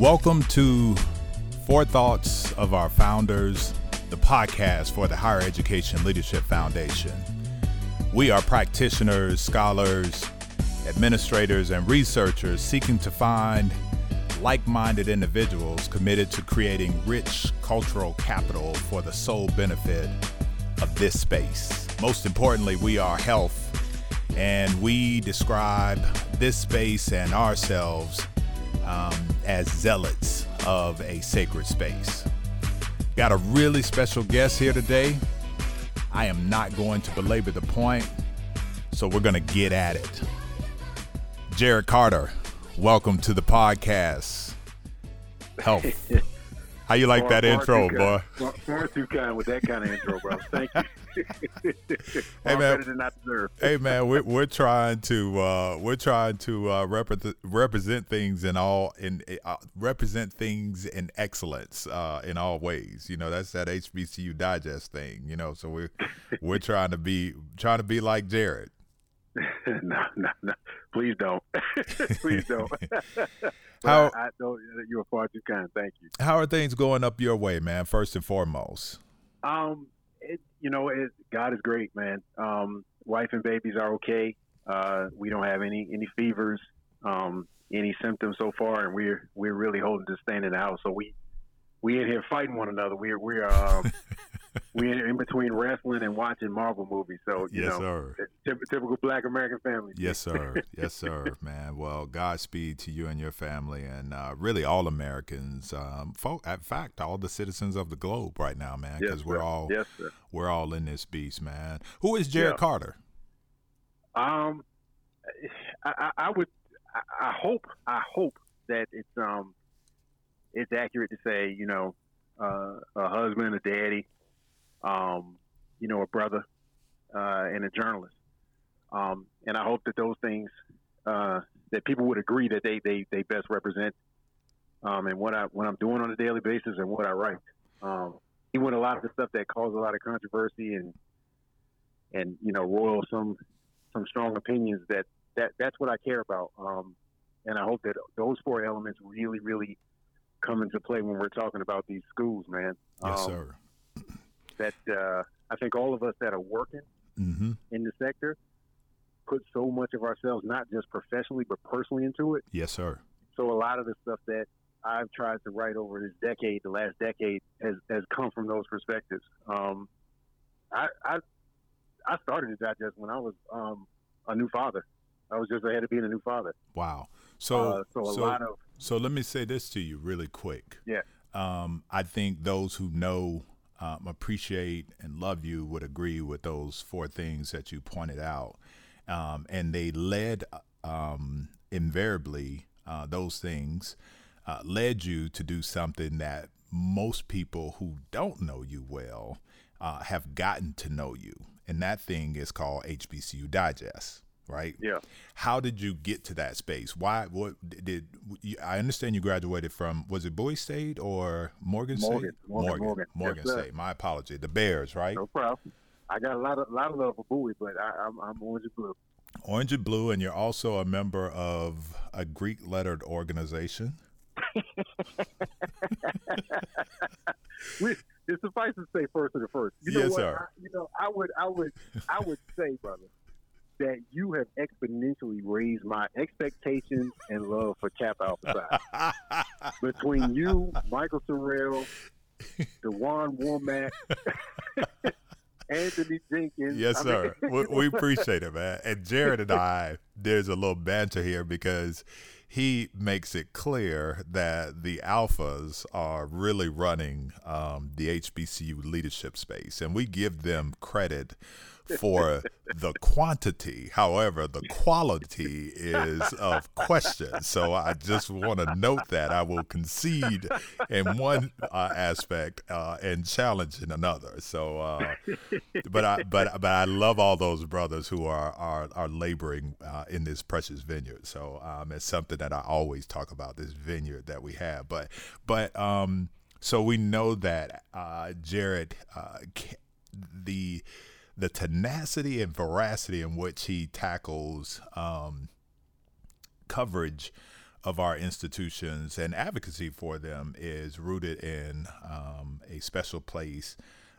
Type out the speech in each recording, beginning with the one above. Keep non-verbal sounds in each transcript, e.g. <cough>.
Welcome to Four Thoughts of Our Founders, the podcast for the Higher Education Leadership Foundation. We are practitioners, scholars, administrators, and researchers seeking to find like minded individuals committed to creating rich cultural capital for the sole benefit of this space. Most importantly, we are health, and we describe this space and ourselves um, as zealots of a sacred space. Got a really special guest here today. I am not going to belabor the point, so we're going to get at it. Jarrett Carter, welcome to the podcast. Health. <laughs> How you like Far- that far intro, boy? Far, far too kind with that kind of intro, bro. Thank you. Man. I deserve. hey man, we're we're trying to uh, we're trying to uh, represent represent things in all in uh, represent things in excellence uh, in all ways. You know, that's that HBCU digest thing. You know, so we're we're <laughs> trying to be trying to be like Jarrett. <laughs> no, no, no. Please don't. <laughs> Please don't. How- I, I. You are far too kind. Thank you. How are things going up your way, man? First and foremost. Um, you know, it, God is great, man. Um, wife and babies are okay. Uh, we don't have any any fevers, um, any symptoms so far, and we're we're really holding to staying in the house. So we we in here fighting one another. We're we're um, <laughs> we're in between wrestling and watching Marvel movies. So you yes, know, sir. typical Black American family. Yes, <laughs> sir. Yes, sir, man. Well, Godspeed to you and your family, and uh, really all Americans. Um, folk, in fact, all the citizens of the globe right now, man, Yes, because we're all yes, sir. we're all in this beast, man. Who is Jarrett Yeah. Carter? Um, I, I, would, I, I hope, I hope that it's um, it's accurate to say, you know, uh, a husband, a daddy, um, you know, a brother, uh, and a journalist. Um, and I hope that those things uh, that people would agree that they they, they best represent um, and what I what I'm doing on a daily basis and what I write. Um, went a lot of the stuff that caused a lot of controversy and and you know roil some some strong opinions that that that's what I care about. Um, and I hope that those four elements really really come into play when we're talking about these schools, man. Yes, Um, sir. That uh, I think all of us that are working Mm-hmm. in the sector put so much of ourselves, not just professionally but personally, into it. Yes, sir. So a lot of the stuff that I've tried to write over this decade, the last decade, has has come from those perspectives. Um, I, I I started to digest when I was um, a new father. I was just ahead of being a new father. Wow. So, uh, so a lot of So let me say this to you really quick. Yeah. Um, I think those who know, um, appreciate, and love you would agree with those four things that you pointed out. Um, and they led, um, invariably, uh, those things uh, led you to do something that most people who don't know you well uh, have gotten to know you. And that thing is called HBCU Digest, right? yeah. How did you get to that space? Why? What did? You, I understand you graduated from. Was it Bowie State or Morgan State? Morgan, Morgan, Morgan. Yes, sir. State. My apology. The Bears, right? No problem. I got a lot of lot of love for Bowie, but I, I'm I'm orange and blue. Orange and blue, and you're also a member of a Greek lettered organization. <laughs> we, it suffices to say first to the first. You know Yes, what? sir. I, you know, I would, I would, I would say, brother, that you have exponentially raised my expectations and love for Kappa Alpha Psi. <laughs> Between you, Michael Sorrell, Dwaun Warmack, <laughs> Anthony Jenkins. Yes, I mean- sir. we, we appreciate it, man. And Jarrett and I, there's a little banter here because he makes it clear that the alphas are really running um, the HBCU leadership space, and we give them credit for the quantity. However, the quality is of question. So I just want to note that I will concede in one uh, aspect uh, and challenge in another. So, uh, but I but but I love all those brothers who are are are laboring uh, in this precious vineyard. So um, it's something that I always talk about this vineyard that we have. But but um, so we know that uh, Jarrett uh, the the tenacity and veracity in which he tackles um, coverage of our institutions and advocacy for them is rooted in um, a special place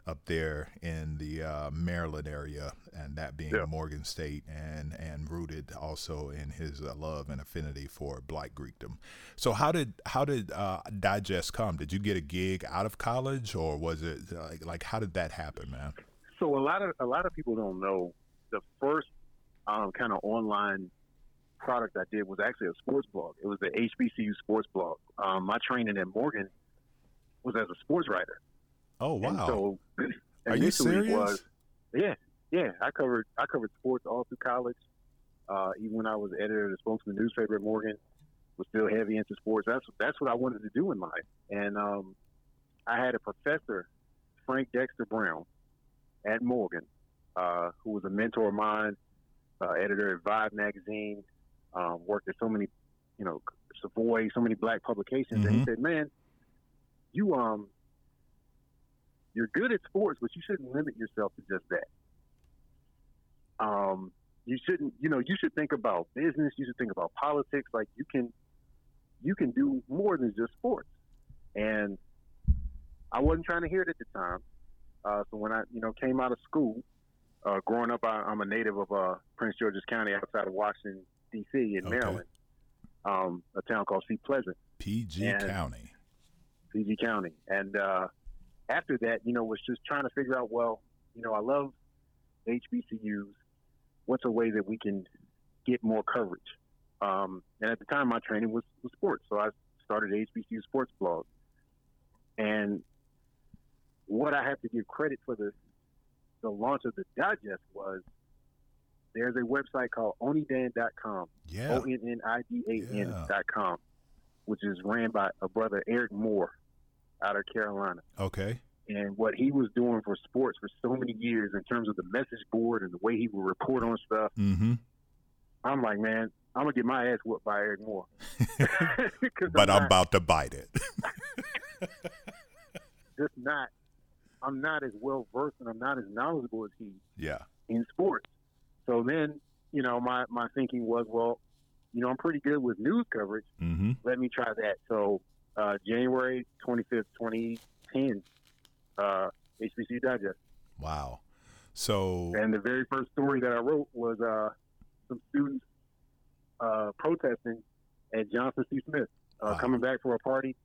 up there in the uh, Maryland area, and that being yeah. Morgan State, and and rooted also in his uh, love and affinity for Black Greekdom. So how did how did uh, Digest come? Did you get a gig out of college, or was it like like how did that happen, man? So a lot of a lot of people don't know the first um, kind of online product I did was actually a sports blog. It was the HBCU sports blog. Um, my training at Morgan was as a sports writer. Oh wow! <clears throat> And so are you serious? Was, yeah, yeah. I covered I covered sports all through college. Uh, even when I was editor of the spokesman newspaper at Morgan, was still heavy into sports. That's that's what I wanted to do in life. And um, I had a professor, Frank Dexter Brown, at Morgan, uh, who was a mentor of mine, uh, editor at Vibe magazine, um, worked at so many, you know, Savoy, so many black publications. Mm-hmm. And he mm-hmm. said, "Man, you um, you're good at sports, but you shouldn't limit yourself to just that. Um, you shouldn't, you know, you should think about business. You should think about politics. Like you can, you can do more than just sports. And I wasn't trying to hear it at the time. Uh, so when I, you know, came out of school, uh, growing up, I, am a native of uh, Prince George's County, outside of Washington D.C. in okay. Maryland, um, a town called Seat Pleasant, PG and County, PG County, and uh, after that, you know, was just trying to figure out, well, you know, I love HBCUs. What's a way that we can get more coverage? Um, and at the time, my training was, was sports, so I started HBCU sports blog. And what I have to give credit for the the launch of the digest was there's a website called onnidan.com. Yeah. O N N I D A N.com, which is ran by a brother, Eric Moore out of Carolina. Okay. And what he was doing for sports for so many years in terms of the message board and the way he would report on stuff, mm-hmm. I'm like, man, I'm gonna get my ass whooped by Eric Moore. <laughs> <laughs> but I'm, I'm about to bite it. <laughs> just not. I'm not as well versed and I'm not as knowledgeable as he. Yeah. In sports. So then, you know, my my thinking was, well, you know, I'm pretty good with news coverage. Mm-hmm. Let me try that. So uh, January 25th, 2010, uh, HBCU Digest. Wow. So. And the very first story that I wrote was uh, some students uh, protesting at Johnson C. Smith, uh, wow. coming back for a party,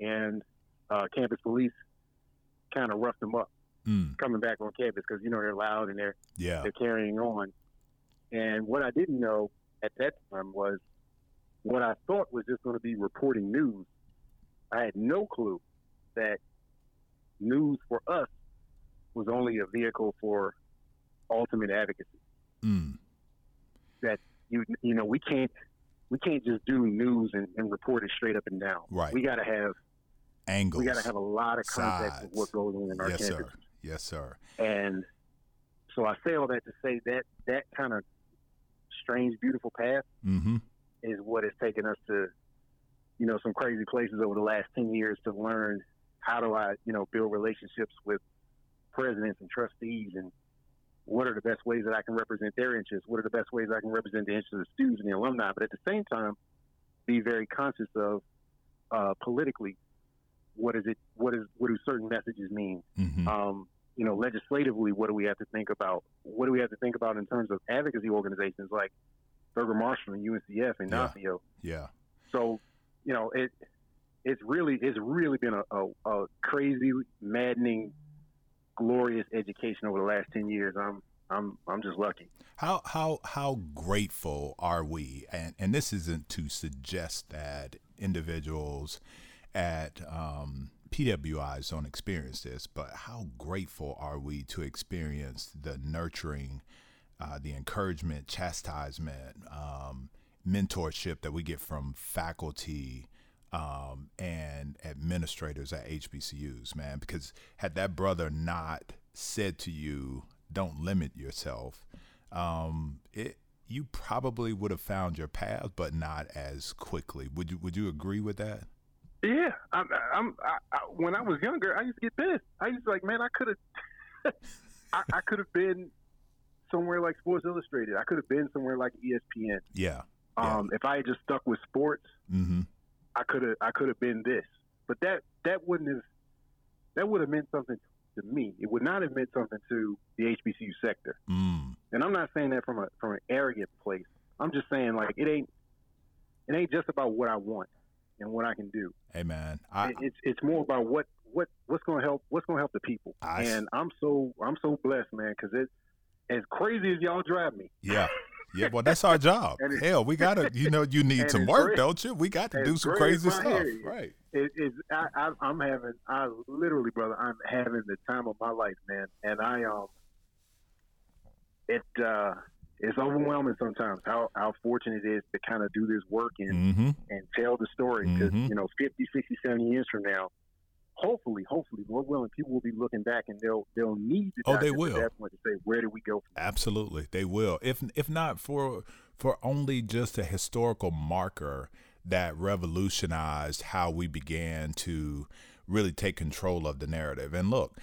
and uh, campus police kind of roughed them up mm. coming back on campus because you know they're loud and they're yeah. they're carrying on. And what I didn't know at that time was what I thought was just going to be reporting news I had no clue that news for us was only a vehicle for ultimate advocacy. Mm. That you you know we can't we can't just do news and, and report it straight up and down. Right. We got to have angles. We got to have a lot of context of what goes on in our yes. Sir. Yes, sir. And so I say all that to say that that kind of strange, beautiful path mm-hmm. is what has taken us to you know, some crazy places over the last 10 years to learn how do I, you know, build relationships with presidents and trustees and what are the best ways that I can represent their interests? What are the best ways I can represent the interests of the students and the alumni? But at the same time, be very conscious of uh, politically what is it? What is what do certain messages mean? Mm-hmm. Um, you know, legislatively, what do we have to think about? What do we have to think about in terms of advocacy organizations like Thurgood Marshall and UNCF and yeah. NAFEO? Yeah. So you know, it it's really it's really been a, a, a crazy, maddening, glorious education over the last ten years. I'm I'm I'm just lucky. How how how grateful are we? And and this isn't to suggest that individuals at um, PWIs don't experience this, but how grateful are we to experience the nurturing, uh, the encouragement, chastisement, um, mentorship that we get from faculty um, and administrators at HBCUs, man. Because had that brother not said to you, "Don't limit yourself," um, it you probably would have found your path, but not as quickly. Would you Would you agree with that? Yeah, I'm. I'm I, I, when I was younger, I used to get pissed. I used to like, man, I could have, <laughs> I, I could have been somewhere like Sports Illustrated. I could have been somewhere like ESPN. Yeah Um, If I had just stuck with sports, Mm-hmm. I could have I could have been this. But that that wouldn't have that would have meant something to me. It would not have meant something to the HBCU sector. Mm. And I'm not saying that from a from an arrogant place. I'm just saying like it ain't it ain't just about what I want and what I can do. Hey man, I, it's it's more about what what what's going to help what's going to help the people. I and I'm so I'm so blessed, man, because it as crazy as y'all drive me. yeah, yeah. Well, that's our job. <laughs> Hell, we gotta. You know, you need <laughs> some work, great. don't you? We got to do some crazy stuff, right? It is I, I I'm having I literally, brother, I'm having the time of my life, man, and I um it uh it's overwhelming sometimes how how fortunate it is to kind of do this work and Mm-hmm. and tell the story because Mhm. you know 50 60 70 years from now hopefully hopefully lord willing people will be looking back and they'll they'll need to Oh, they digest at will. that point to say where do we go from Absolutely, they will. If if not for for only just a historical marker that revolutionized how we began to really take control of the narrative. And look,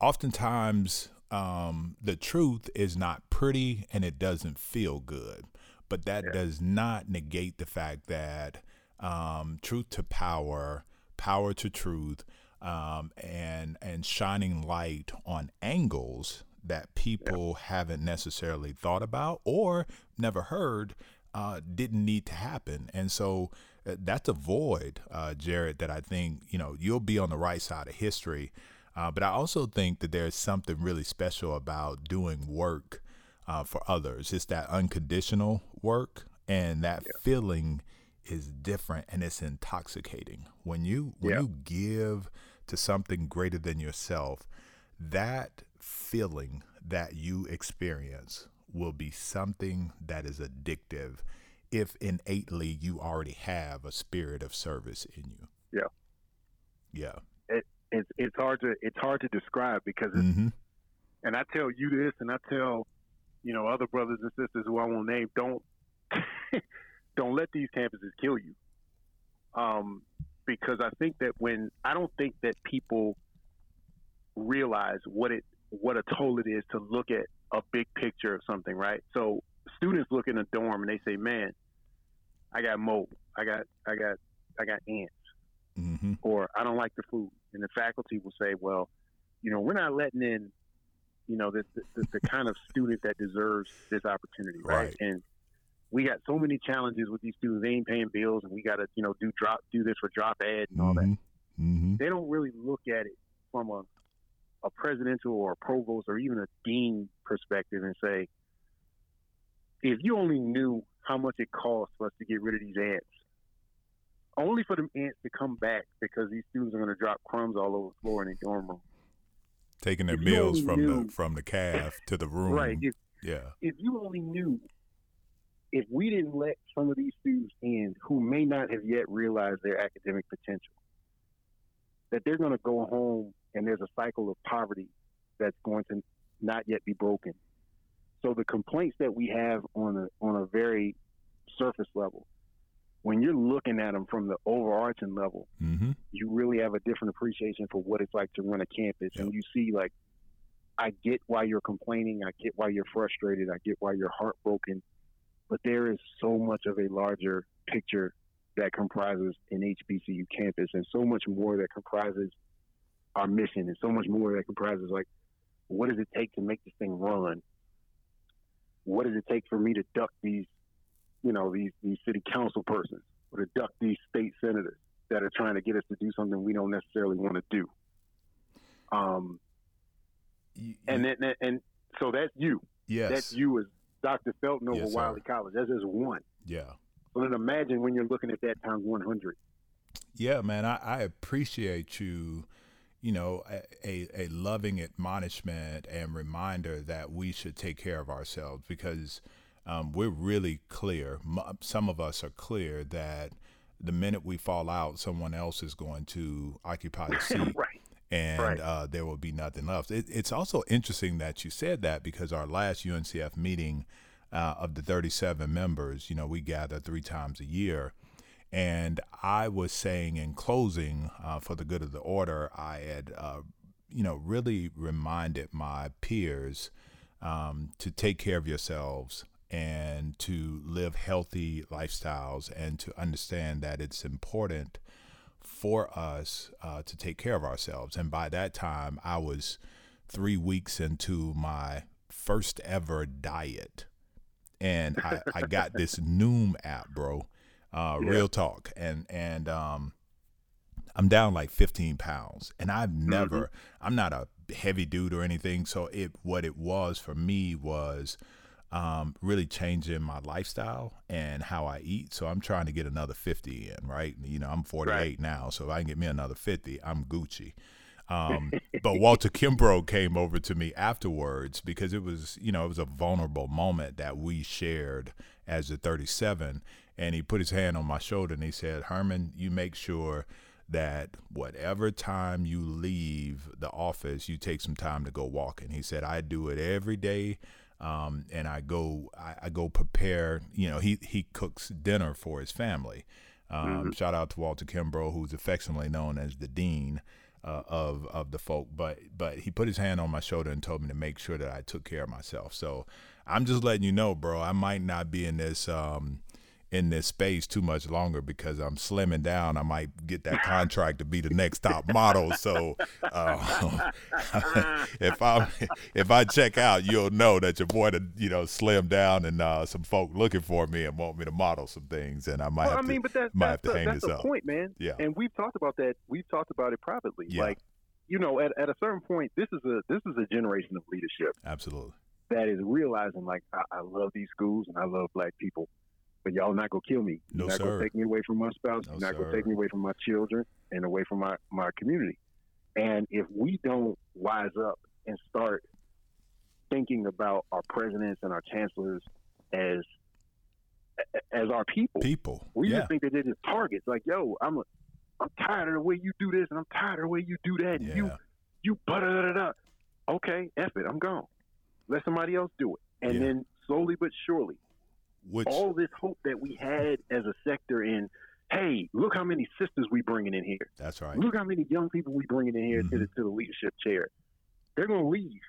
oftentimes um, the truth is not pretty and it doesn't feel good, but that Yeah. does not negate the fact that um, truth to power, power to truth, um, and and shining light on angles that people haven't necessarily thought about or never heard uh, didn't need to happen. And so uh, that's a void, uh, Jarrett, that I think, you know, you'll be on the right side of history. Uh, but I also think that there's something really special about doing work uh, for others. It's that unconditional work, and that feeling is different and it's intoxicating. When you when Yeah. you give to something greater than yourself, that feeling that you experience will be something that is addictive if innately you already have a spirit of service in you. Yeah. Yeah. It's it's hard to it's hard to describe because it's, Mm-hmm. and I tell you this and I tell you know other brothers and sisters who I won't name don't <laughs> don't let these campuses kill you um, because I think that when I don't think that people realize what it what a toll it is to look at a big picture of something right so students look in a dorm and they say man I got mold I got I got I got ants Mm-hmm. or I don't like the food. And the faculty will say, well, you know, we're not letting in, you know, the, the, the kind of student that deserves this opportunity, right? Right. And we got so many challenges with these students. They ain't paying bills, and we got to, you know, do drop, do this for drop ed and all that. Mm-hmm. They don't really look at it from a, a presidential or a provost or even a dean perspective and say, if you only knew how much it costs for us to get rid of these ants, only for them ants to come back because these students are going to drop crumbs all over the floor in their dorm room. Taking their If meals from knew- the from the calf to the room. Right. If, Yeah. if you only knew, if we didn't let some of these students in who may not have yet realized their academic potential, that they're going to go home and there's a cycle of poverty that's going to not yet be broken. So the complaints that we have on a on a very surface level, when you're looking at them from the overarching level, Mm-hmm. you really have a different appreciation for what it's like to run a campus and you see like I get why you're complaining, I get why you're frustrated, I get why you're heartbroken, but there is so much of a larger picture that comprises an HBCU campus and so much more that comprises our mission and so much more that comprises like what does it take to make this thing run? What does it take for me to duck these you know, these these city council persons or to duck these state senators that are trying to get us to do something we don't necessarily want to do. Um, and then, and so that's you. yes. That's you as Dr. Felton over Yes, sir. Wiley College. That's just one. yeah. So then imagine when you're looking at that times 100. Yeah, man, I, I appreciate you, you know, a, a loving admonishment and reminder that we should take care of ourselves because um, we're really clear. Some of us are clear that the minute we fall out, someone else is going to occupy the <laughs> seat. right. and Right. uh, there will be nothing left. It, it's also interesting that you said that because our last UNCF meeting uh, of the 37 members, you know, we gather three times a year. And I was saying in closing, uh, for the good of the order, I had, uh, you know, really reminded my peers um, to take care of yourselves and to live healthy lifestyles and to understand that it's important for us uh, to take care of ourselves. And by that time, I was three weeks into my first ever diet. And I, I got <laughs> this Noom app, bro. Uh, yeah. Real talk. And, and, um, I'm down like 15 pounds and I've never, mm-hmm. I'm not a heavy dude or anything. So it, what it was for me was, um, really changing my lifestyle and how I eat. So I'm trying to get another 50 in, right? You know, I'm 48 right. now. So if I can get me another 50, I'm Gucci. <laughs> Um, but Walter Kimbrough came over to me afterwards because it was, you know, it was a vulnerable moment that we shared as a 37. And he put his hand on my shoulder and he said, Herman, you make sure that whatever time you leave the office, you take some time to go walking. He said, I do it every day. Um, and I go, I, I, go prepare. You know, he he cooks dinner for his family. Um, mm-hmm. Shout out to Walter Kimbrough, who's affectionately known as the dean uh, of of the folk. But but he put his hand on my shoulder and told me to make sure that I took care of myself. So I'm just letting you know, bro. I might not be in this. Um, in this space too much longer because I'm slimming down. I might get that contract to be the next top model. So uh, <laughs> if I if I check out, you'll know that your boy to you know slim down and uh, some folk looking for me and want me to model some things, and I might well, have I mean, to, but that's, might that's have to hang that's this the up. point, man. Yeah, and we've talked about that. We've talked about it privately. Yeah. Like you know, at, at a certain point, this is a this is a generation of leadership. Absolutely. That is realizing like I, I love these schools and I love black people but y'all not gonna kill me. No, You're not sir. gonna take me away from my spouse. No, You're not sir. gonna take me away from my children and away from my, my community. And if we don't wise up and start thinking about our presidents and our chancellors as as our people, people, we yeah. just think that they're just targets. Like, yo, I'm a, I'm tired of the way you do this, and I'm tired of the way you do that. And yeah. You you da da da. Okay, F it, I'm gone. Let somebody else do it, and yeah. then slowly but surely, which, all this hope that we had as a sector in, hey, look how many sisters we bringing in here. That's right. Look how many young people we bringing in here mm-hmm. to the to the leadership chair. They're going to leave.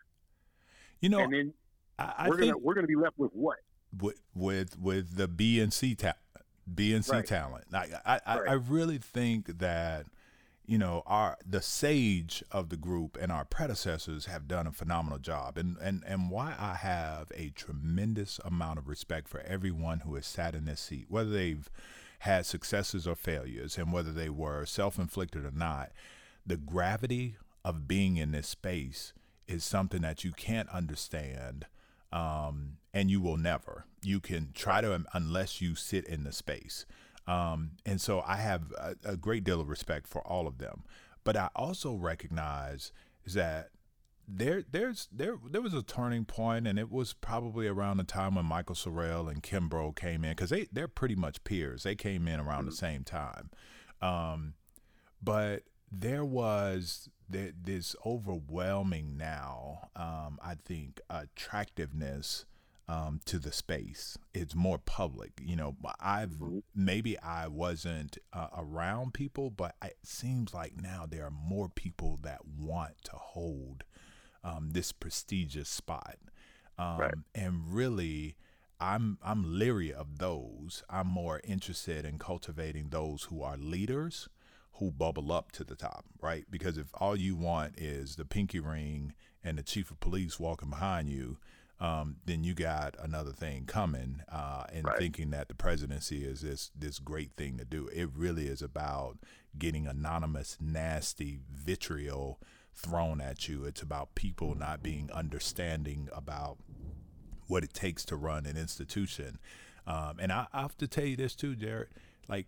You know, and then I, I we're gonna we're gonna be left with what? With with, with the B and C ta- B and C right. talent. I I, I, right. I really think that you know our the sage of the group and our predecessors have done a phenomenal job. And and and why I have a tremendous amount of respect for everyone who has sat in this seat whether they've had successes or failures and whether they were self-inflicted or not the gravity of being in this space is something that you can't understand um, and you will never. You can try to unless you sit in the space um, and so I have a, a, great deal of respect for all of them. But I also recognize that there there's there there was a turning point and it was probably around the time when Michael Sorrell and Kimbrough came in because they they're pretty much peers. They came in around mm-hmm. the same time. Um, but there was this overwhelming now, um, I think, attractiveness um, to the space. It's more public. You know, I've mm-hmm. maybe I wasn't uh, around people, but it seems like now there are more people that want to hold um, this prestigious spot. Um, right. And really, I'm I'm leery of those. I'm more interested in cultivating those who are leaders who bubble up to the top, right? Because if all you want is the pinky ring and the chief of police walking behind you, um, then you got another thing coming. Uh, and right. thinking that the presidency is this this great thing to do. It really is about getting anonymous, nasty vitriol thrown at you. It's about people not being understanding about what it takes to run an institution. Um, and I, I have to tell you this too, Jarrett. Like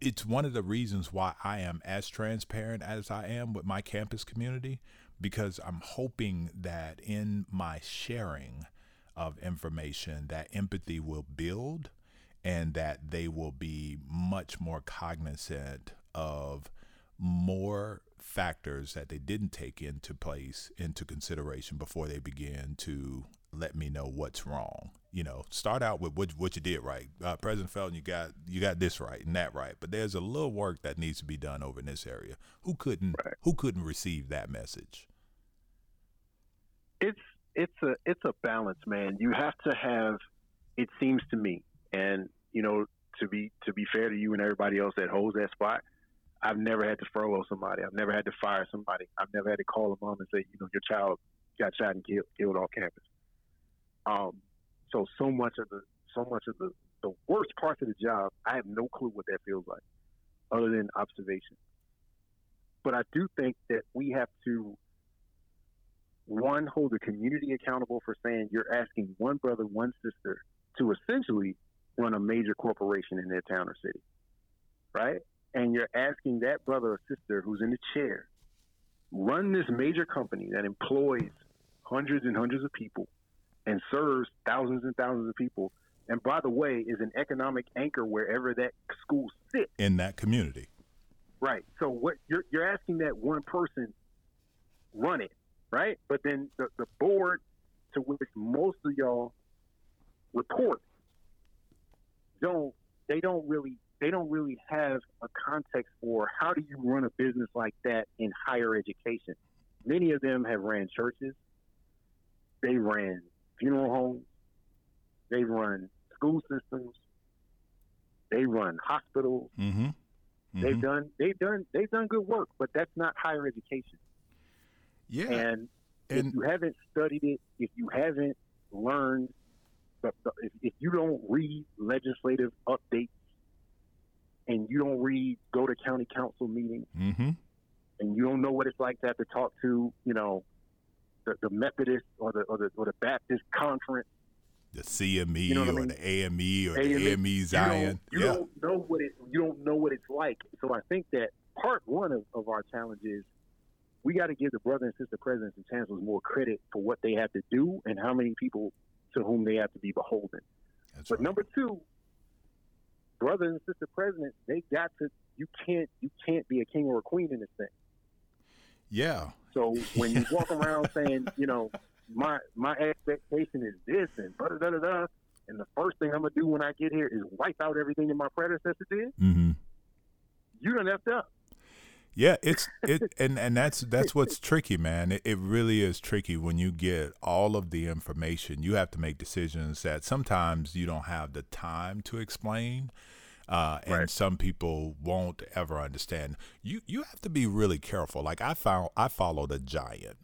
it's one of the reasons why I am as transparent as I am with my campus community because I'm hoping that in my sharing of information that empathy will build and that they will be much more cognizant of more factors that they didn't take into place into consideration before they begin to let me know what's wrong. You know, start out with what, what you did right. Uh, President Felton, you got you got this right and that right, but there's a little work that needs to be done over in this area. Who couldn't right. who couldn't receive that message? It's it's a it's a balance, man. You have to have it seems to me, and you know, to be to be fair to you and everybody else that holds that spot, I've never had to furlough somebody. I've never had to fire somebody. I've never had to call them on and say, you know, your child got shot and killed, killed off campus. Um, so so much of the so much of the the worst parts of the job, I have no clue what that feels like, other than observation. But I do think that we have to one hold the community accountable for saying you're asking one brother, one sister to essentially run a major corporation in their town or city, right? And you're asking that brother or sister who's in the chair run this major company that employs hundreds and hundreds of people and serves thousands and thousands of people. And by the way, is an economic anchor wherever that school sits in that community. Right. So what you're you're asking that one person run it, right? But then the, the board to which most of y'all report don't they don't really they don't really have a context for how do you run a business like that in higher education. Many of them have ran churches, they ran funeral homes, they run school systems, they run hospitals. Mm-hmm. Mm-hmm. They've done they've done they've done good work, but that's not higher education. Yeah. And, and if you haven't studied it, if you haven't learned, if, if you don't read legislative updates, and you don't read go to county council meetings, mm-hmm. and you don't know what it's like to have to talk to you know the, the Methodist or the, or the or the Baptist conference, the CME you know or I mean? the AME or AME, the AME Zion. You, don't, you yeah. don't know what it you don't know what it's like. So I think that part one of, of our challenge is we got to give the brother and sister presidents and chancellors more credit for what they have to do and how many people to whom they have to be beholden. That's but right. number two, brother and sister presidents, they got to you can't you can't be a king or a queen in this thing. Yeah. So <laughs> when you walk around saying, you know, my my expectation is this and da da da da, and the first thing I'm gonna do when I get here is wipe out everything that my predecessor did, Mm-hmm. you done effed up. Yeah, it's it <laughs> and and that's that's what's tricky, man. It, it really is tricky when you get all of the information. You have to make decisions that sometimes you don't have the time to explain. Uh, and Right. some people won't ever understand. You you have to be really careful. Like I found, I followed a giant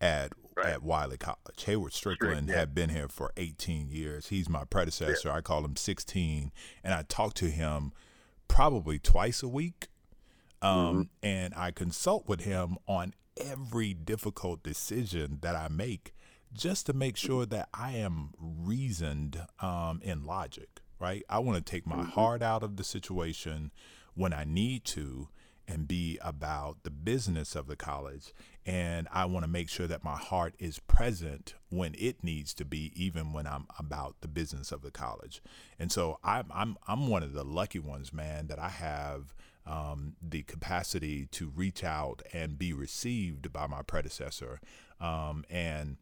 at Right. at Wiley College. Haywood Strickland yeah. had been here for 18 years. He's my predecessor. I call him 16, and I talk to him probably twice a week um, and I consult with him on every difficult decision that I make, just to make sure that I am reasoned um, in logic. Right? I want to take my heart out of the situation when I need to, and be about the business of the college. And I want to make sure that my heart is present when it needs to be, even when I'm about the business of the college. And so I'm I'm I'm one of the lucky ones, man, that I have um, the capacity to reach out and be received by my predecessor. Um, and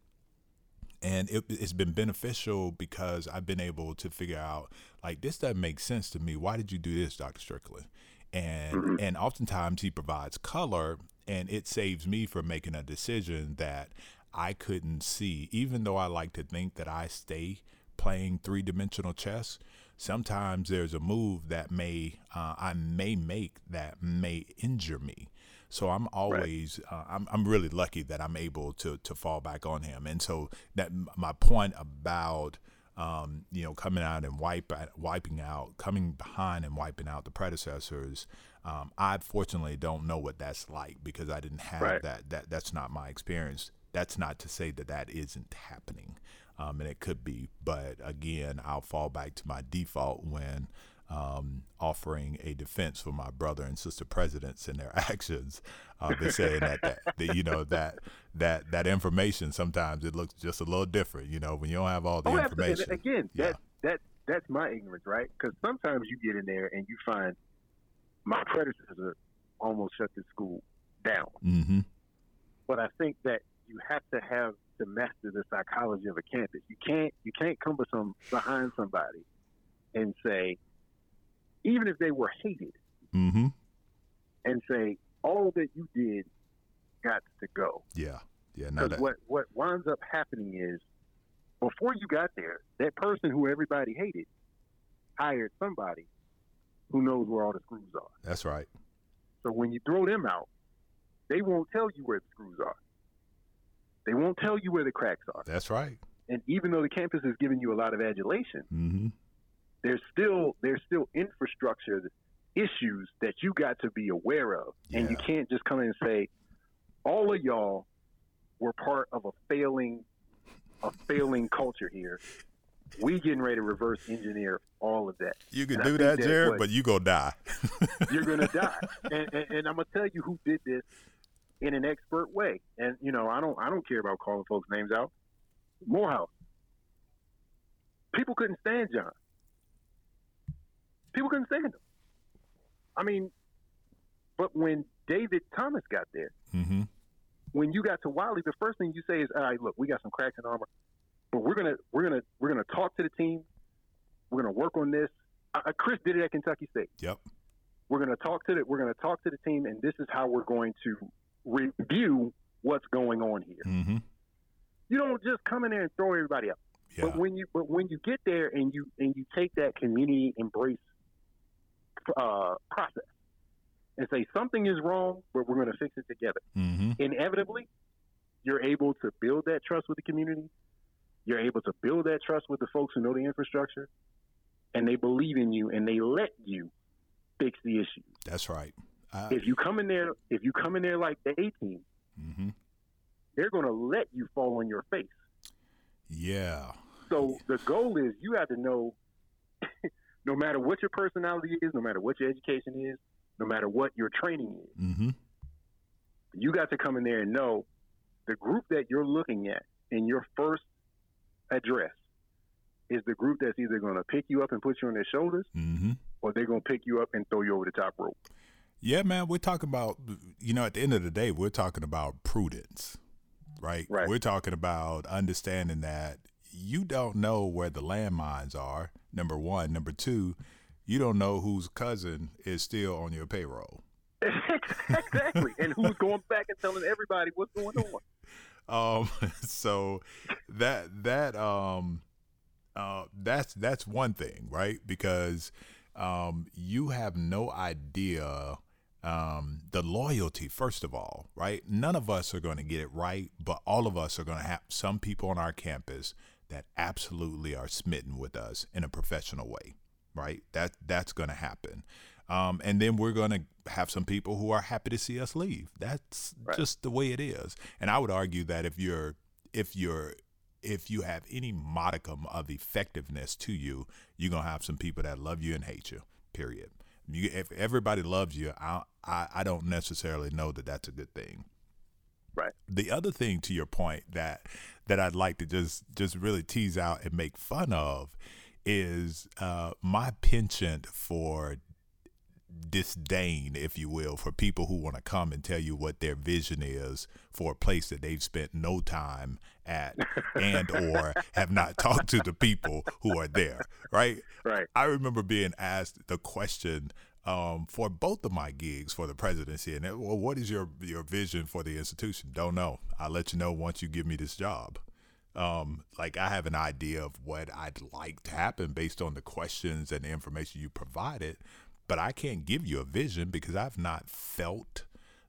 and it, it's been beneficial because I've been able to figure out like this doesn't make sense to me. Why did you do this, Dr. Strickland? And and oftentimes he provides color, and it saves me from making a decision that I couldn't see. Even though I like to think that I stay playing three dimensional chess, sometimes there's a move that may uh, I may make that may injure me. So I'm always uh, I'm I'm really lucky that I'm able to to fall back on him. And so that my point about um, you know coming out and wipe wiping out coming behind and wiping out the predecessors. Um, I fortunately don't know what that's like because I didn't have Right. that. That that's not my experience. That's not to say that that isn't happening, um, and it could be. But again, I'll fall back to my default when um, offering a defense for my brother and sister presidents and their <laughs> actions. Uh, they're saying that, that, that you know that that that information sometimes it looks just a little different. You know, when you don't have all the Oh, information. Again, Yeah. that that that's my ignorance, right? Because sometimes you get in there and you find my predecessor almost shut the school down. Mm-hmm. But I think that you have to have to master the psychology of a campus. You can't you can't come with some behind somebody and say, even if they were hated, Mm-hmm. and say all that you did got to go. Yeah. Yeah. Because that, what what winds up happening is before you got there, that person who everybody hated hired somebody who knows where all the screws are. That's right. So when you throw them out, they won't tell you where the screws are. They won't tell you where the cracks are. That's right. And even though the campus is giving you a lot of adulation, Mm-hmm. There's still there's still infrastructure issues that you got to be aware of, and you can't just come in and say, all of y'all were part of a failing a failing culture here. We getting ready to reverse engineer all of that. You can And do that, Jarrett, what- but you gonna die. <laughs> You're gonna die, and, and, and I'm gonna tell you who did this in an expert way. And you know, I don't I don't care about calling folks' names out. Morehouse. People couldn't stand John. People couldn't stand him. I mean, but when David Thomas got there, mm-hmm. when you got to Wiley, the first thing you say is, "All right, look, we got some cracks in armor, but we're gonna we're gonna we're gonna talk to the team. We're gonna work on this." Uh, Chris did it at Kentucky State. Yep. We're gonna talk to the we're gonna talk to the team, and this is how we're going to review what's going on here. Mm-hmm. You don't just come in there and throw everybody up. Yeah. But when you but when you get there and you and you take that community embrace uh, process and say something is wrong, but we're going to fix it together. mm-hmm. Inevitably, you're able to build that trust with the community. You're able to build that trust with the folks who know the infrastructure, and they believe in you and they let you fix the issue. That's right. I, If you come in there, if you come in there like the A team, mm-hmm. they're going to let you fall on your face. Yeah. So the goal is you have to know, no matter what your personality is, no matter what your education is, no matter what your training is, Mm-hmm. you got to come in there and know the group that you're looking at in your first address is the group that's either going to pick you up and put you on their shoulders, Mm-hmm. or they're going to pick you up and throw you over the top rope. Yeah, man, we're talking about, you know, at the end of the day, we're talking about prudence, right? Right. We're talking about understanding that you don't know where the landmines are, number one. Number two, you don't know whose cousin is still on your payroll. exactly. And who's going back and telling everybody what's going on? <laughs> Um, so that that um, uh, that's that's one thing, right? Because um, you have no idea um, the loyalty. First of all, right? None of us are going to get it right, but all of us are going to have some people on our campus that absolutely are smitten with us in a professional way, right? That that's going to happen. Um, and then we're going to have some people who are happy to see us leave. That's Right. just the way it is. And I would argue that if you're if you're if you have any modicum of effectiveness to you, you're gonna have some people that love you and hate you. Period. You, if everybody loves you, I, I I don't necessarily know that that's a good thing. Right. The other thing to your point that that I'd like to just just really tease out and make fun of is uh, my penchant for disdain, if you will, for people who want to come and tell you what their vision is for a place that they've spent no time at <laughs> and or have not talked to the people who are there, right? Right. I remember being asked the question um, for both of my gigs for the presidency, and well, what is your your vision for the institution? Don't know. I'll let you know once you give me this job. Um, like I have an idea of what I'd like to happen based on the questions and the information you provided, but I can't give you a vision because I've not felt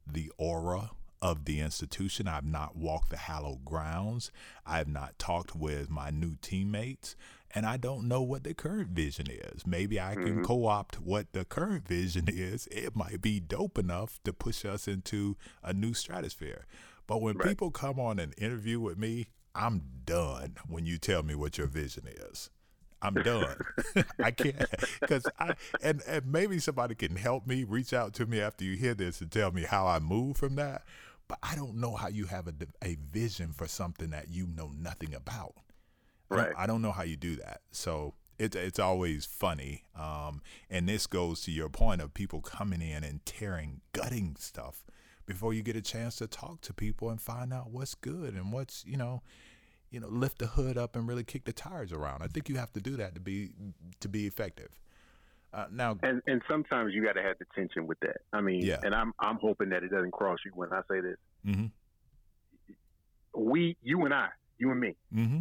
the aura of the institution. I've not walked the hallowed grounds. I've not talked with my new teammates, and I don't know what the current vision is. Maybe I can Mhm. co opt what the current vision <laughs> is. It might be dope enough to push us into a new stratosphere. But when Right. people come on an interview with me, I'm done when you tell me what your vision is. I'm done. <laughs> <laughs> I can't because I and, and maybe somebody can help me reach out to me after you hear this and tell me how I move from that. But I don't know how you have a, a vision for something that you know nothing about. I don't- Right. I don't know how you do that. So it's it's always funny. Um, and this goes to your point of people coming in and tearing, gutting stuff before you get a chance to talk to people and find out what's good and what's you know, you know, lift the hood up and really kick the tires around. I think you have to do that to be to be effective. Uh, now, And and sometimes you got to have the tension with that. I mean, Yeah. and I'm I'm hoping that it doesn't cross you when I say this. Mm-hmm. We, you and I, you and me, hmm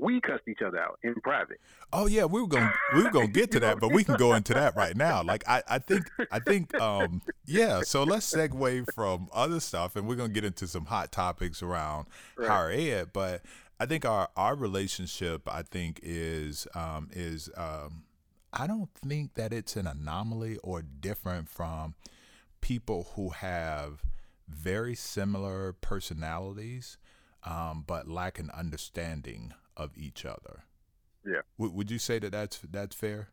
we cussed each other out in private. Oh yeah, we were going we were going to get to that, but we can go into that right now. Like I, I think I think um yeah, so let's segue from other stuff and we're going to get into some hot topics around right. higher ed, but I think our our relationship I think is um is um I don't think that it's an anomaly or different from people who have very similar personalities um, but lack an understanding of each other. Yeah. W- would you say that that's that's fair?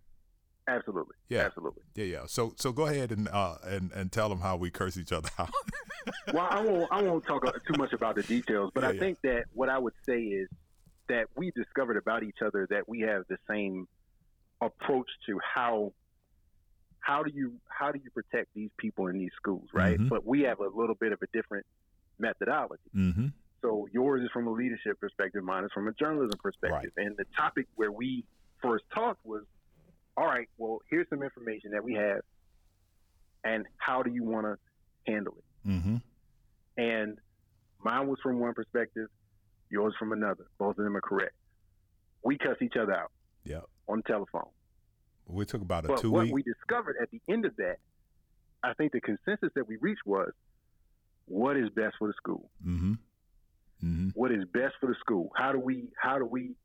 Absolutely. Yeah. Absolutely. Yeah, yeah. So so go ahead and uh, and and tell them how we curse each other out. <laughs> well, I won't I won't talk too much about the details, but yeah, I yeah. think that what I would say is that we discovered about each other that we have the same approach to how how do you how do you protect these people in these schools, right? Mm-hmm. But we have a little bit of a different methodology. Mm-hmm. So yours is from a leadership perspective, mine is from a journalism perspective. Right. And the topic where we first talked was, all right, well, here's some information that we have, and how do you want to handle it? Mm-hmm. And mine was from one perspective, yours from another. Both of them are correct. We cuss each other out. Yeah. On the telephone. We took about a but two what week. we discovered at the end of that, I think the consensus that we reached was, what is best for the school? Mm-hmm mm-hmm. what is best for the school. How do we how do we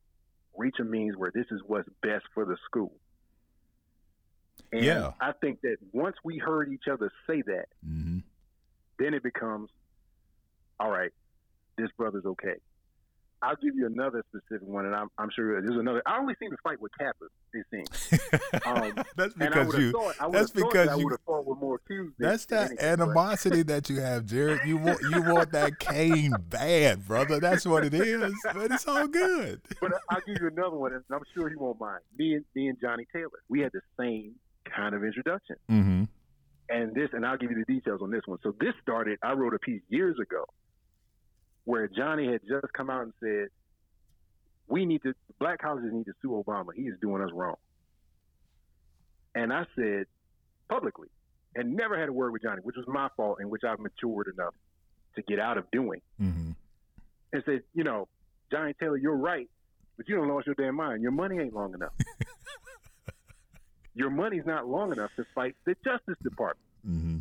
reach a means where this is what's best for the school? And yeah. I think that once we heard each other say that, mm-hmm. then it becomes, all right, this brother's okay. I'll give you another specific one, and I'm, I'm sure there's another. I only seem to fight with Kappas. It seems. Um, <laughs> that's because you. Thought, that's because that you. would fought with more cues. That's that anything, animosity that you have, Jarrett. You want you want that cane bad, brother. That's what it is. But it's all good. <laughs> But I'll give you another one, and I'm sure he won't mind. Me and me and Johnny Taylor, we had the same kind of introduction. Mm-hmm. And this, and I'll give you the details on this one. So this started. I wrote a piece years ago where Johnny had just come out and said, "We need to black colleges need to sue Obama. He is doing us wrong." And I said publicly, and never had a word with Johnny, which was my fault, and which I've matured enough to get out of doing. Mm-hmm. And said, you know, Johnny Taylor, you're right, but you don't lost your damn mind. Your money ain't long enough. <laughs> your money's not long enough to fight the Justice Department. Mm-hmm.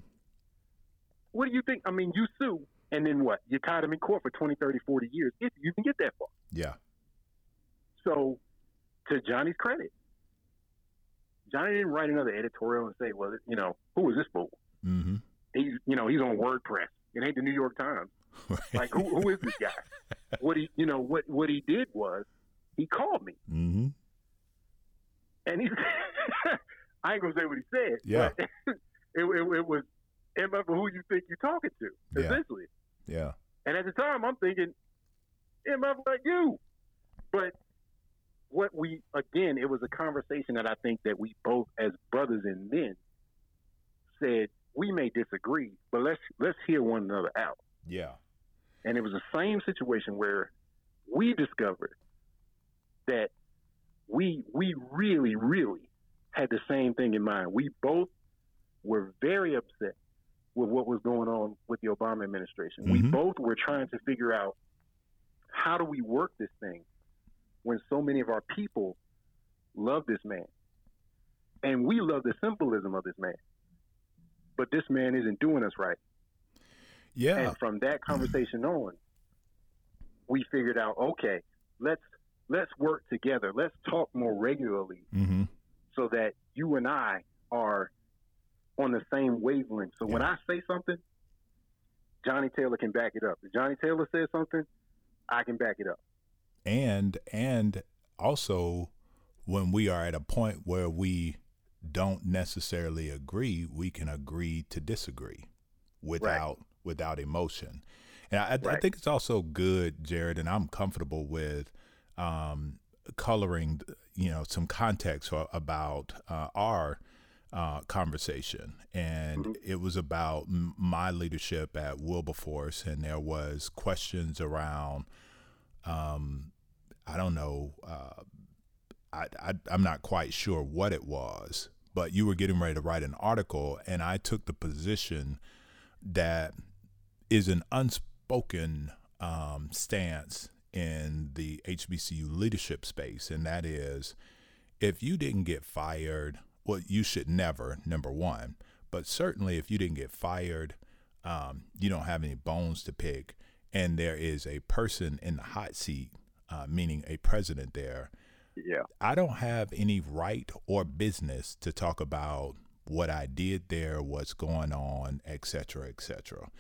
What do you think? I mean, you sue and then what? You caught him in court for 20, 30, 40 years if you can get that far. Yeah. So, to Johnny's credit, Johnny didn't write another editorial and say, "Well, you know, who is this fool?" Mm-hmm. He's, you know, he's on WordPress. It ain't the New York Times. Right. Like, who, who is this guy? <laughs> what he, you know, what what he did was he called me, mm-hmm. and he, said, <laughs> I ain't gonna say what he said. Yeah. <laughs> it, it, it was, MF, who you think you're talking to, yeah. essentially. Yeah. And at the time, I'm thinking, MF like you. But what we again, it was a conversation that I think that we both, as brothers and men, said we may disagree, but let's let's hear one another out. Yeah. And it was the same situation where we discovered that we we really really had the same thing in mind. We both were very upset with what was going on with the Obama administration. Mm-hmm. We both were trying to figure out how do we work this thing when so many of our people love this man. And we love the symbolism of this man. But this man isn't doing us right. Yeah. And from that conversation on, we figured out, okay, let's let's work together. Let's talk more regularly mm-hmm. so that you and I are on the same wavelength. So yeah. when I say something, Johnny Taylor can back it up. If Johnny Taylor says something, I can back it up. And and also when we are at a point where we don't necessarily agree, we can agree to disagree without right. without emotion. And I, right. I, think it's also good, Jarrett, and I'm comfortable with um, coloring, you know, some context about uh, our uh, conversation, and mm-hmm. it was about m- my leadership at Wilberforce, and there was questions around, um, I don't know, uh, I, I I'm not quite sure what it was, but you were getting ready to write an article, and I took the position that is an unspoken um, stance in the HBCU leadership space, and that is if you didn't get fired, well, you should never, number one, but certainly if you didn't get fired, um, you don't have any bones to pick, and there is a person in the hot seat, uh, meaning a president there. Yeah. I don't have any right or business to talk about what I did there, what's going on, et cetera, et cetera.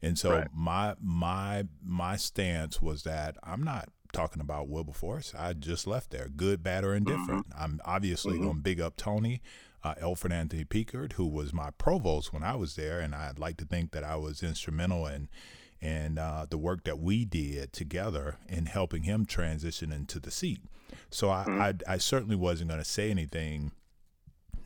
And so right. my my my stance was that I'm not talking about Wilberforce. I just left there, good, bad, or indifferent. Mm-hmm. I'm obviously mm-hmm. going to big up Tony, uh, Elfred Anthony Pinkard, who was my provost when I was there, and I'd like to think that I was instrumental in in uh, the work that we did together in helping him transition into the seat. So I, mm-hmm. I, I certainly wasn't going to say anything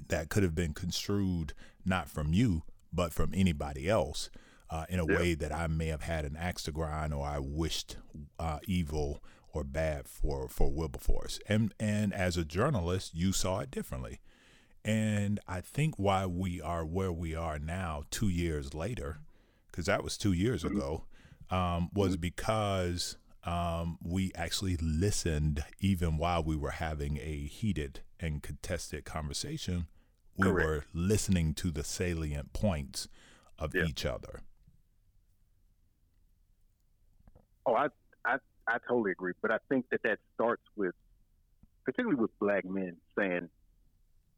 that could have been construed not from you, but from anybody else uh, in a yeah. way that I may have had an axe to grind or I wished uh, evil or bad for for Wilberforce. And and as a journalist, you saw it differently. And I think why we are where we are now, two years later, because that was two years mm-hmm. ago, um, was mm-hmm. because um, we actually listened even while we were having a heated and contested conversation. We Correct. were listening to the salient points of yeah. each other. Oh, I, I, totally agree. But I think that that starts with, particularly with black men, saying,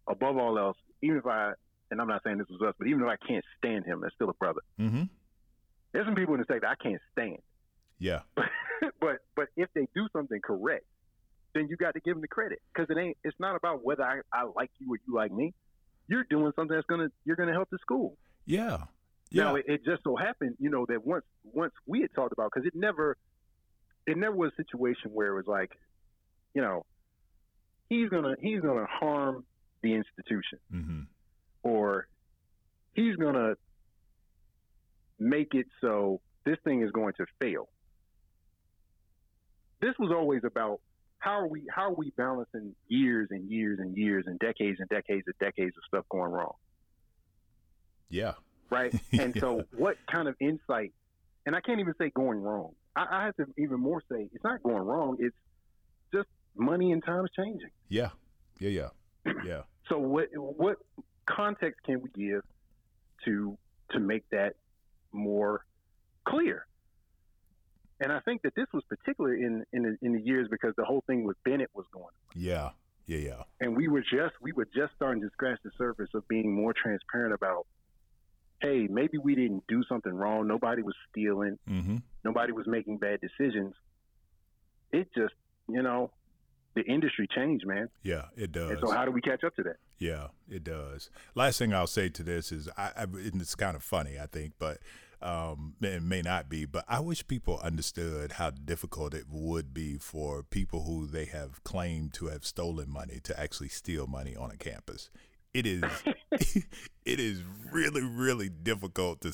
above all else, even if I, and I'm not saying this was us, but even if I can't stand him, that's still a brother. Mm-hmm. There's some people in the state that I can't stand. Yeah. <laughs> but but if they do something correct, then you got to give them the credit because it ain't. It's not about whether I, I like you or you like me. You're doing something that's gonna you're gonna help the school. Yeah. Yeah. Now it, it just so happened, you know, that once once we had talked about because it never it never was a situation where it was like, you know, he's gonna he's gonna harm the institution, mm-hmm. or he's gonna make it so this thing is going to fail. This was always about how are we how are we balancing years and years and years and decades and decades and decades of stuff going wrong. Yeah. Right. <laughs> And yeah. so, what kind of insight? And I can't even say going wrong. I, I have to even more say it's not going wrong. It's just money and times changing. Yeah. Yeah. Yeah. <clears throat> Yeah. so what what context can we give to to make that more clear? And I think that this was particular in in the, in the years because the whole thing with Bennett was going on. Yeah, yeah, yeah. And we were just we were just starting to scratch the surface of being more transparent about, hey, maybe we didn't do something wrong. Nobody was stealing. Mm-hmm. Nobody was making bad decisions. It just you know the industry changed, man. Yeah, it does. And so how do we catch up to that? Yeah, it does. Last thing I'll say to this is, I, I it's kind of funny, I think, but um, it may not be, but I wish people understood how difficult it would be for people who they have claimed to have stolen money to actually steal money on a campus. It is, <laughs> it is really, really difficult to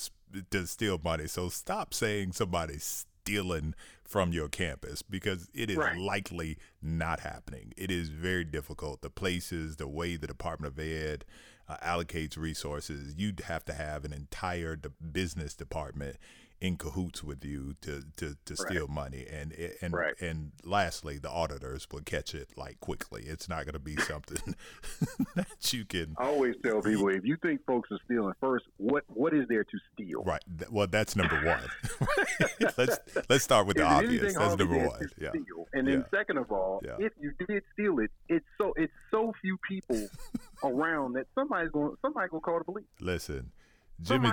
to steal money. So stop saying somebody's stealing from your campus because it is right. likely not happening. It is very difficult. The places, the way the Department of Ed uh, allocates resources, you'd have to have an entire de- business department in cahoots with you to to, to steal right. money and and right. and lastly the auditors will catch it like quickly it's not going to be something <laughs> that you can I always tell people if you think folks are stealing first what what is there to steal right well that's number one <laughs> <laughs> let's let's start with the obvious that's number one yeah steal. and then yeah. second of all yeah. if you did steal it it's so it's so few people around that somebody's going somebody's going to call the police listen Jimmy,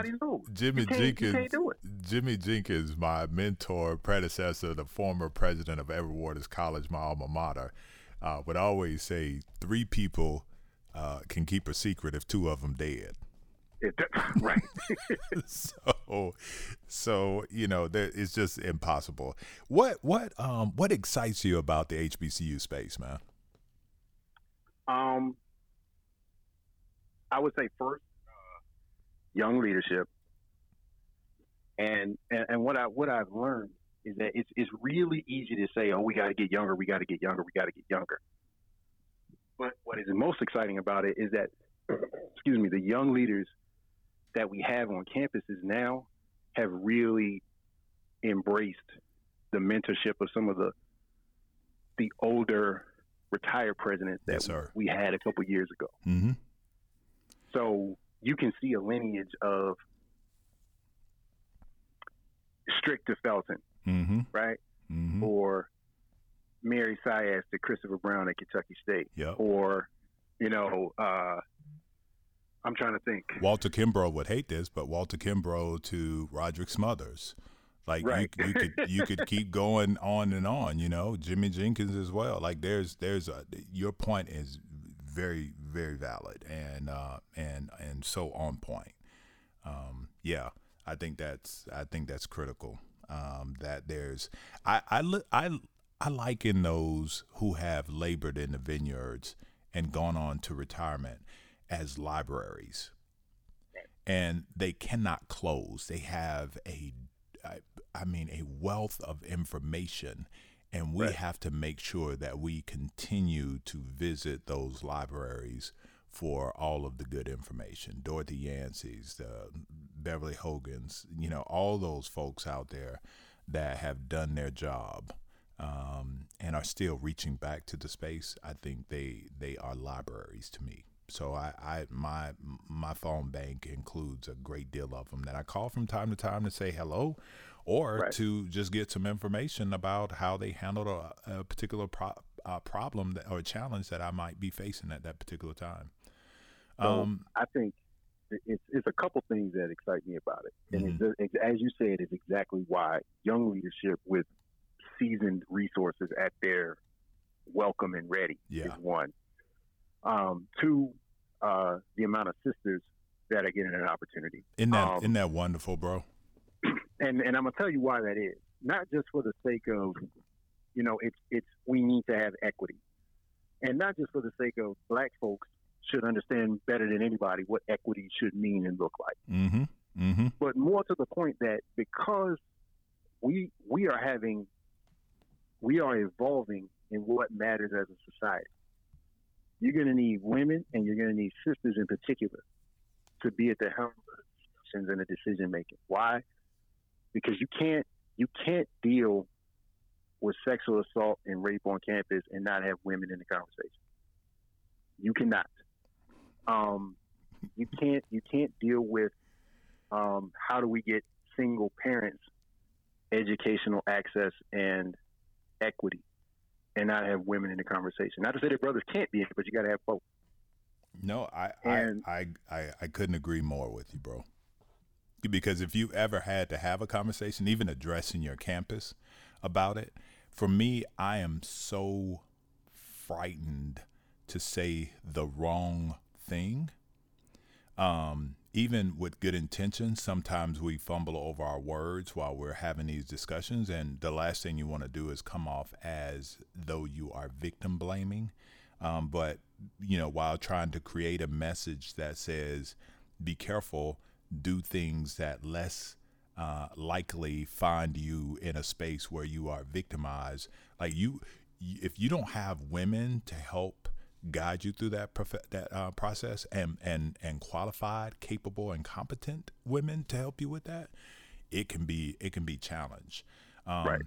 Jimmy Jenkins, Jimmy Jenkins, my mentor, predecessor, the former president of Edward Waters College, my alma mater, uh, would always say three people uh, can keep a secret if two of them dead. <laughs> right. <laughs> so, so you know, there, it's just impossible. What what um what excites you about the HBCU space, man? Um, I would say first young leadership. And, and, and what I what I've learned is that it's it's really easy to say, oh, we got to get younger, we got to get younger, we got to get younger. But what is most exciting about it is that, excuse me, the young leaders that we have on campuses now have really embraced the mentorship of some of the the older retired presidents that Yes, we had a couple years ago. Mm-hmm. So you can see a lineage of Strick to Felton, Mm-hmm. right? Mm-hmm. Or Mary Sias to Christopher Brown at Kentucky State, Yep. or you know, uh, I'm trying to think. Walter Kimbrough would hate this, but Walter Kimbrough to Roderick Smothers. Like Right. you, you could you could <laughs> keep going on and on, you know. Jimmy Jenkins as well. Like there's there's a your point is very very valid and uh, and and so on point. Um, yeah, I think that's I think that's critical. Um, that there's I I li- I I liken those who have labored in the vineyards and gone on to retirement as libraries, and they cannot close. They have a I, I mean a wealth of information. And we Right. have to make sure that we continue to visit those libraries for all of the good information. Dorothy Yancy's, the Beverly Hogan's, you know, all those folks out there that have done their job um, and are still reaching back to the space. I think they they are libraries to me. So I, I my my phone bank includes a great deal of them that I call from time to time to say hello, or Right. to just get some information about how they handled a, a particular pro- uh, problem that, or challenge that I might be facing at that particular time. So Um, I think it's, it's a couple things that excite me about it, and Mhm. it's, it's, as you said, is exactly why young leadership with seasoned resources at their welcome and ready Yeah. is one. Um, two, uh, the amount of sisters that are getting an opportunity, isn't that um, isn't that wonderful, bro? And and I'm gonna tell you why that is. Not just for the sake of, you know, it's it's we need to have equity, and not just for the sake of black folks should understand better than anybody what equity should mean and look like, Mm-hmm. Mm-hmm. but more to the point that because we we are having we are evolving in what matters as a society. You're going to need women and you're going to need sisters in particular to be at the helm of discussions and the decision making. Why? Because you can't you can't deal with sexual assault and rape on campus and not have women in the conversation. You cannot. Um, you can't you can't deal with um, how do we get single parents educational access and equity and not have women in the conversation. Not to say that brothers can't be in it, but you got to have both. No, I, And- I, I, I, I couldn't agree more with you, bro. Because if you ever had to have a conversation, even addressing your campus about it, for me, I am so frightened to say the wrong thing. Um, even with good intentions, sometimes we fumble over our words while we're having these discussions, and the last thing you want to do is come off as though you are victim blaming. Um, but you know, while trying to create a message that says, "Be careful, do things that less uh, likely find you in a space where you are victimized." Like you, if you don't have women to help guide you through that prof- that uh, process and and and qualified, capable, and competent women to help you with that, it can be it can be challenged. Um, Right.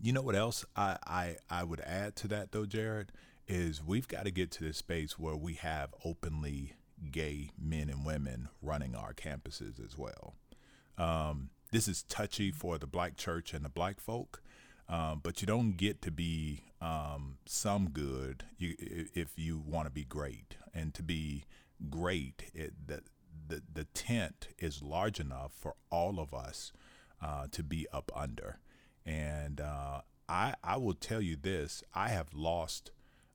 You know what else I, I I would add to that though, Jarrett, is we've got to get to this space where we have openly gay men and women running our campuses as well. Um, this is touchy for the black church and the black folk, um, but you don't get to be um, some good you, if you want to be great. And to be great, it, the, the, the tent is large enough for all of us uh, to be up under. And uh, I, I will tell you this I have lost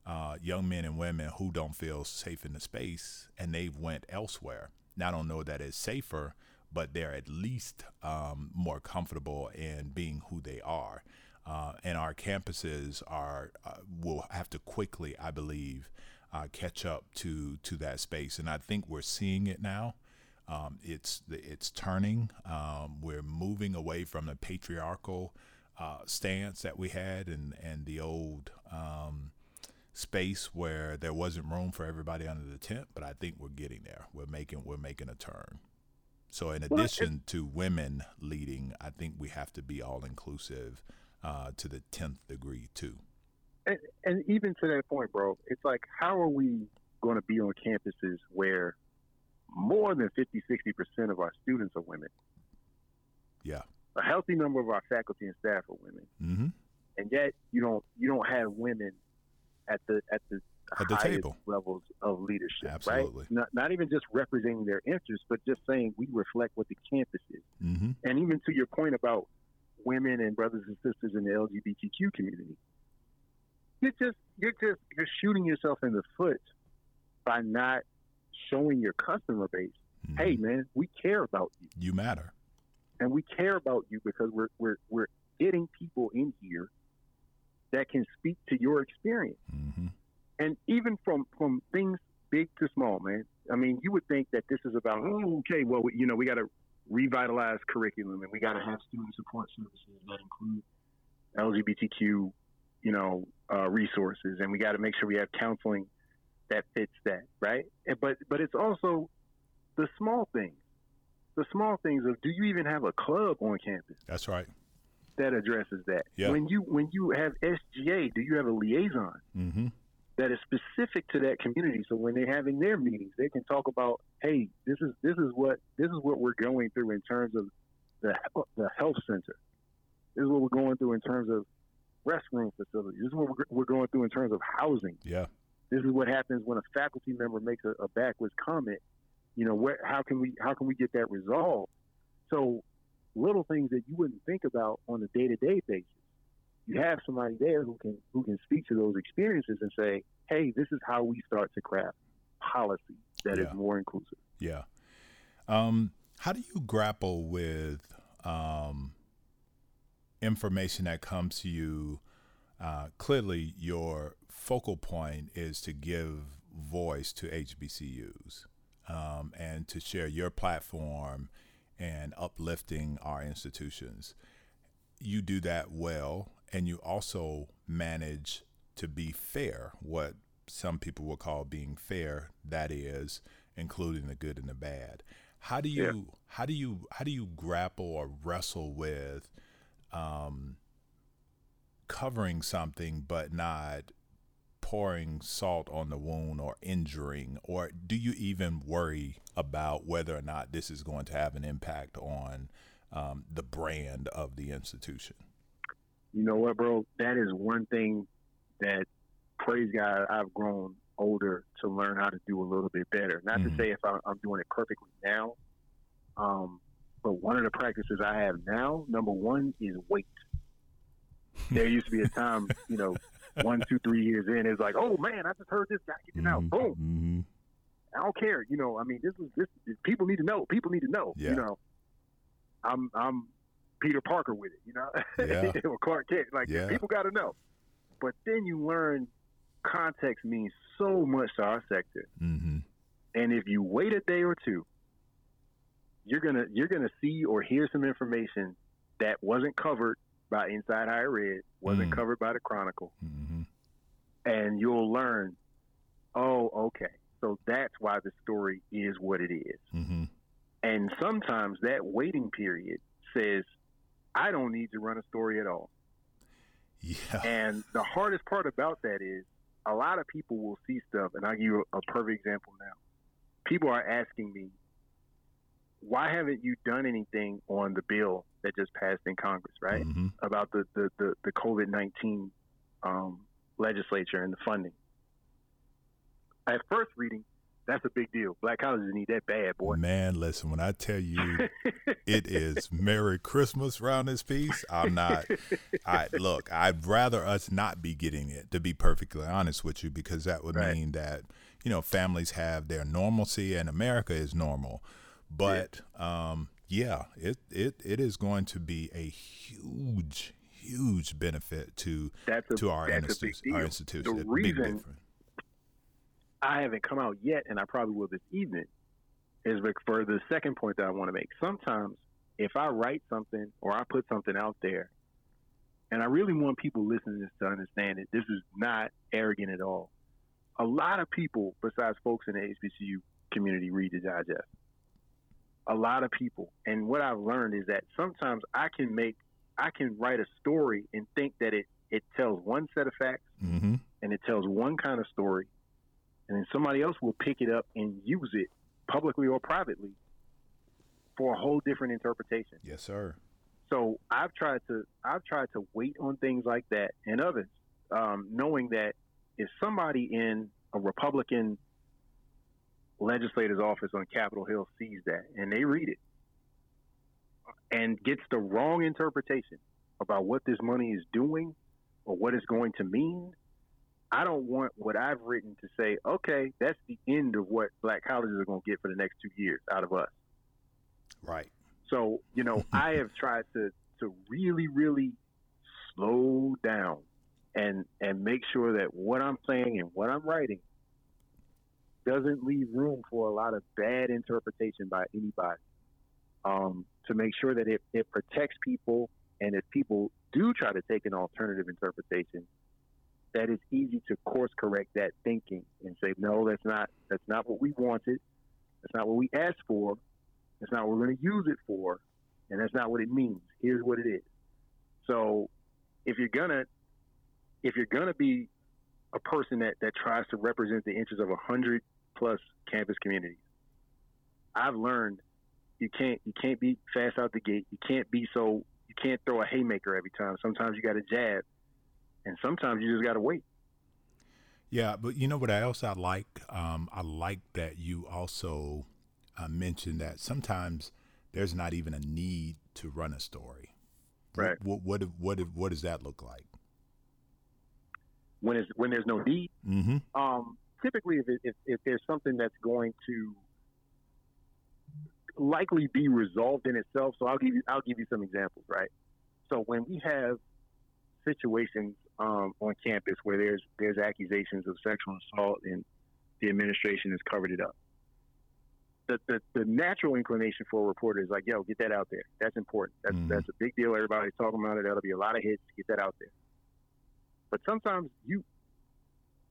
uh, young men and women who don't feel safe in the space and they've went elsewhere. Now, I don't know that it's safer, but they're at least um, more comfortable in being who they are. Uh, and our campuses are uh, will have to quickly, I believe, uh, catch up to to that space. And I think we're seeing it now. Um, it's it's turning. Um, we're moving away from the patriarchal uh, stance that we had and and the old um, space where there wasn't room for everybody under the tent. But I think we're getting there. We're making we're making a turn. So in addition to women leading, I think we have to be all inclusive uh, to the tenth degree too. and, and even to that point, bro, it's like, how are we going to be on campuses where more than 50, 60% of our students are women? Yeah. A healthy number of our faculty and staff are women. Mm-hmm. And yet you don't you don't have women at the at the At the highest table. levels of leadership, Absolutely. right? Not, not even just representing their interests, but just saying we reflect what the campus is. Mm-hmm. And even to your point about women and brothers and sisters in the LGBTQ community, you're just you're just you're shooting yourself in the foot by not showing your customer base, Mhm. hey man, we care about you, You matter. and we care about you because we're we're we're getting people in here that can speak to your experience, Mm-hmm. and even from from things big to small, man. I mean, you would think that this is about oh, okay, well, we, you know, we got to revitalize curriculum and we got to have student support services that include LGBTQ, you know, uh, resources, and we got to make sure we have counseling that fits that, right? And, but but it's also the small things, the small things of do you even have a club on campus That's right. That addresses that? Yeah. When you when you have SGA, do you have a liaison? Mm-hmm. that is specific to that community. So when they're having their meetings, they can talk about, hey, this is this is what this is what we're going through in terms of the the health center. This is what we're going through in terms of restroom facilities. This is what we're, we're going through in terms of housing. Yeah. This is what happens when a faculty member makes a, a backwards comment. You know, where how can we how can we get that resolved? So little things that you wouldn't think about on a day to day basis you have somebody there who can who can speak to those experiences and say, "Hey, this is how we start to craft policy that is Yeah. more inclusive." Yeah. Um, how do you grapple with um, information that comes to you? Uh, clearly, your focal point is to give voice to HBCUs um, and to share your platform and uplifting our institutions. You do that well, and you also manage to be fair, what some people will call being fair, that is, including the good and the bad. How do you Yeah. how do you how do you grapple or wrestle with um, covering something but not pouring salt on the wound or injuring or do you even worry about whether or not this is going to have an impact on um, the brand of the institution You know what, bro? That is one thing that praise God I've grown older to learn how to do a little bit better. Not Mhm. to say if I, I'm doing it perfectly now, um, but one of the practices I have now, number one, is wait. There used to be a time, you know, one, two, three years in, it's like, oh man, I just heard this guy getting out. Mhm. Boom. Mhm. I don't care. You know, I mean, this is this. People need to know. People need to know. Yeah. You know, I'm I'm Peter Parker with it. You know, Yeah. <laughs> or Clark Kent. Like Yeah. people got to know. But then you learn context means so much to our sector. Mhm. And if you wait a day or two, you're gonna you're gonna see or hear some information that wasn't covered by Inside Higher Ed, wasn't Mm. covered by the Chronicle, Mhm. and you'll learn. Oh, okay. So that's why the story is what it is. Mhm. And sometimes that waiting period says, I don't need to run a story at all. Yeah. And the hardest part about that is a lot of people will see stuff, and I'll give you a, a perfect example now. People are asking me, why haven't you done anything on the bill that just passed in Congress, right? Mhm. About the, the, the, the COVID 19 um, legislature and the funding. At first reading, that's a big deal. Black colleges need that bad, boy. Man, listen, when I tell you <laughs> it is Merry Christmas around this piece, I'm not I look, I'd rather us not be getting it, to be perfectly honest with you, because that would Right. mean that, you know, families have their normalcy and America is normal. But um yeah, it, it it is going to be a huge, huge benefit to That's a, to our that's a big institution. Our institution. The A big reason difference. I haven't come out yet, and I probably will this evening, is for the second point that I want to make. Sometimes, if I write something or I put something out there, and I really want people listening to this to understand it, this is not arrogant at all. A lot of people, besides folks in the HBCU community, read the digest. A lot of people, and what I've learned is that sometimes I can make, I can write a story and think that it it tells one set of facts, Mm-hmm. and it tells one kind of story, and then somebody else will pick it up and use it publicly or privately for a whole different interpretation. Yes, sir. So I've tried to I've tried to wait on things like that and others, um, knowing that if somebody in a Republican legislator's office on Capitol Hill sees that and they read it and gets the wrong interpretation about what this money is doing or what it's going to mean, I don't want what I've written to say, okay, that's the end of what black colleges are going to get for the next two years out of us. Right. So, you know, <laughs> I have tried to to really, really slow down and and make sure that what I'm saying and what I'm writing doesn't leave room for a lot of bad interpretation by anybody. Um, to make sure that it, it protects people and if people do try to take an alternative interpretation, that it's easy to course correct that thinking and say, no, that's not that's not what we wanted. That's not what we asked for. That's not what we're going to use it for, and that's not what it means. Here's what it is. So, if you're gonna if you're gonna be a person that, that tries to represent the interests of a hundred plus campus communities, I've learned you can't you can't be fast out the gate. You can't be so you can't throw a haymaker every time. Sometimes you got to jab, and sometimes you just got to wait. Yeah, but you know what else I like? Um, I like that you also uh, mentioned that sometimes there's not even a need to run a story. Right. What what what what, what does that look like? When is when there's no need, Mm-hmm. um, typically if, it, if if there's something that's going to likely be resolved in itself. So I'll give you I'll give you some examples, right? So when we have situations um, on campus where there's there's accusations of sexual assault and the administration has covered it up. The, the, the natural inclination for a reporter is like, yo, get that out there. That's important. That's Mhm. that's a big deal. Everybody's talking about it. That'll be a lot of hits. Get that out there. But sometimes you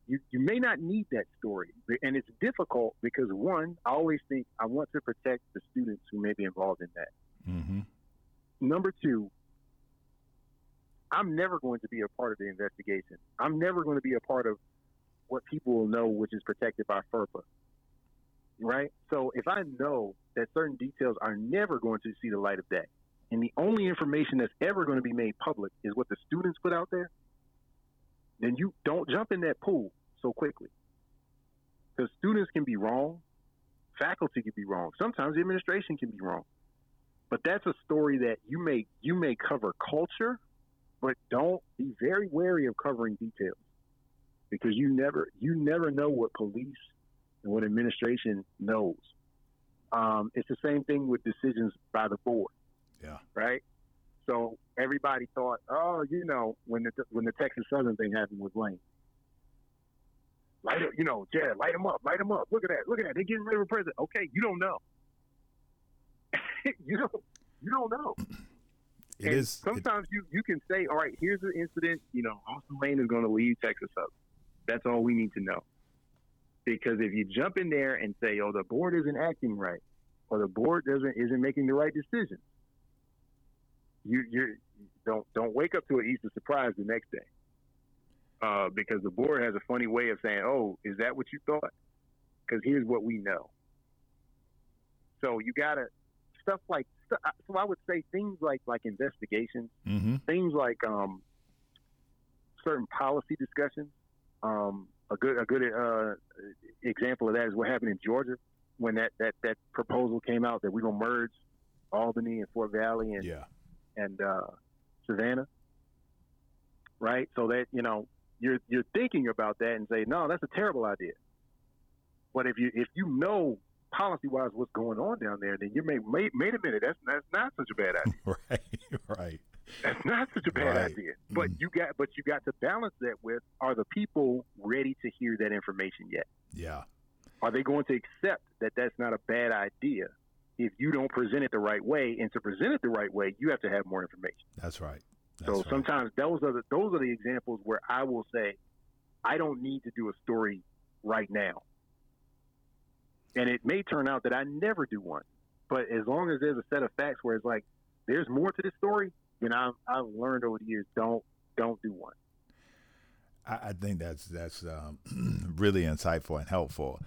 you, you may not need that story. And it's difficult because, one, I always think I want to protect the students who may be involved in that. Mm-hmm. Number two, I'm never going to be a part of the investigation. I'm never going to be a part of what people will know, which is protected by FERPA. Right? So if I know that certain details are never going to see the light of day, and the only information that's ever going to be made public is what the students put out there, then you don't jump in that pool so quickly. Because students can be wrong, faculty can be wrong, sometimes the administration can be wrong. But that's a story that you may you may cover culture, but don't be very wary of covering details because you never you never know what police and what administration knows. Um, it's the same thing with decisions by the board Yeah. right? So everybody thought, oh, you know, when the when the Texas Southern thing happened with Lane, light up, you know, yeah, light them up, light them up. Look at that, look at that. They're getting ready for president. Okay, you don't know. <laughs> you don't, you don't know. <clears throat> It is. it- Sometimes you you can say, all right, here's the incident. You know, Austin Lane is going to leave Texas up. That's all we need to know. Because if you jump in there and say, oh, the board isn't acting right, or the board doesn't isn't making the right decision, you you don't don't wake up to an Easter surprise the next day. Uh, because the board has a funny way of saying, "Oh, is that what you thought?" Because here's what we know. So you gotta stuff like so I would say things like like investigations, mm-hmm. things like um, certain policy discussions. Um, a good a good uh, example of that is what happened in Georgia when that, that, that proposal came out that we're gonna merge Albany and Fort Valley and Yeah. and uh, Savannah, right? So that you know you're you're thinking about that and say, no, that's a terrible idea. But if you if you know policy wise what's going on down there, then you may wait, wait a minute, that's that's not such a bad idea. <laughs> right. Right. That's not such a bad Right. idea. But Mhm. you got but you got to balance that with are the people ready to hear that information yet? Yeah. Are they going to accept that that's not a bad idea if you don't present it the right way? And to present it the right way, you have to have more information. That's right. That's So right. sometimes those are the those are the examples where I will say, I don't need to do a story right now. And it may turn out that I never do one. But as long as there's a set of facts where it's like, there's more to this story, then I've, I've learned over the years, don't don't do one. I, I think that's that's um, <clears throat> really insightful and helpful.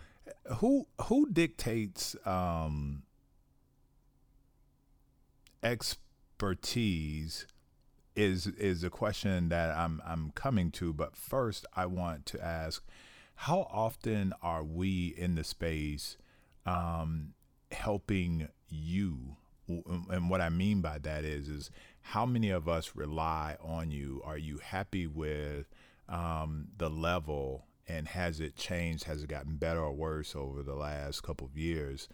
Who who dictates um, expertise is is a question that I'm I'm coming to. But first, I want to ask, how often are we in the space um, helping you? And what I mean by that is, is how many of us rely on you? Are you happy with um, the level, and has it changed? Has it gotten better or worse over the last couple of years?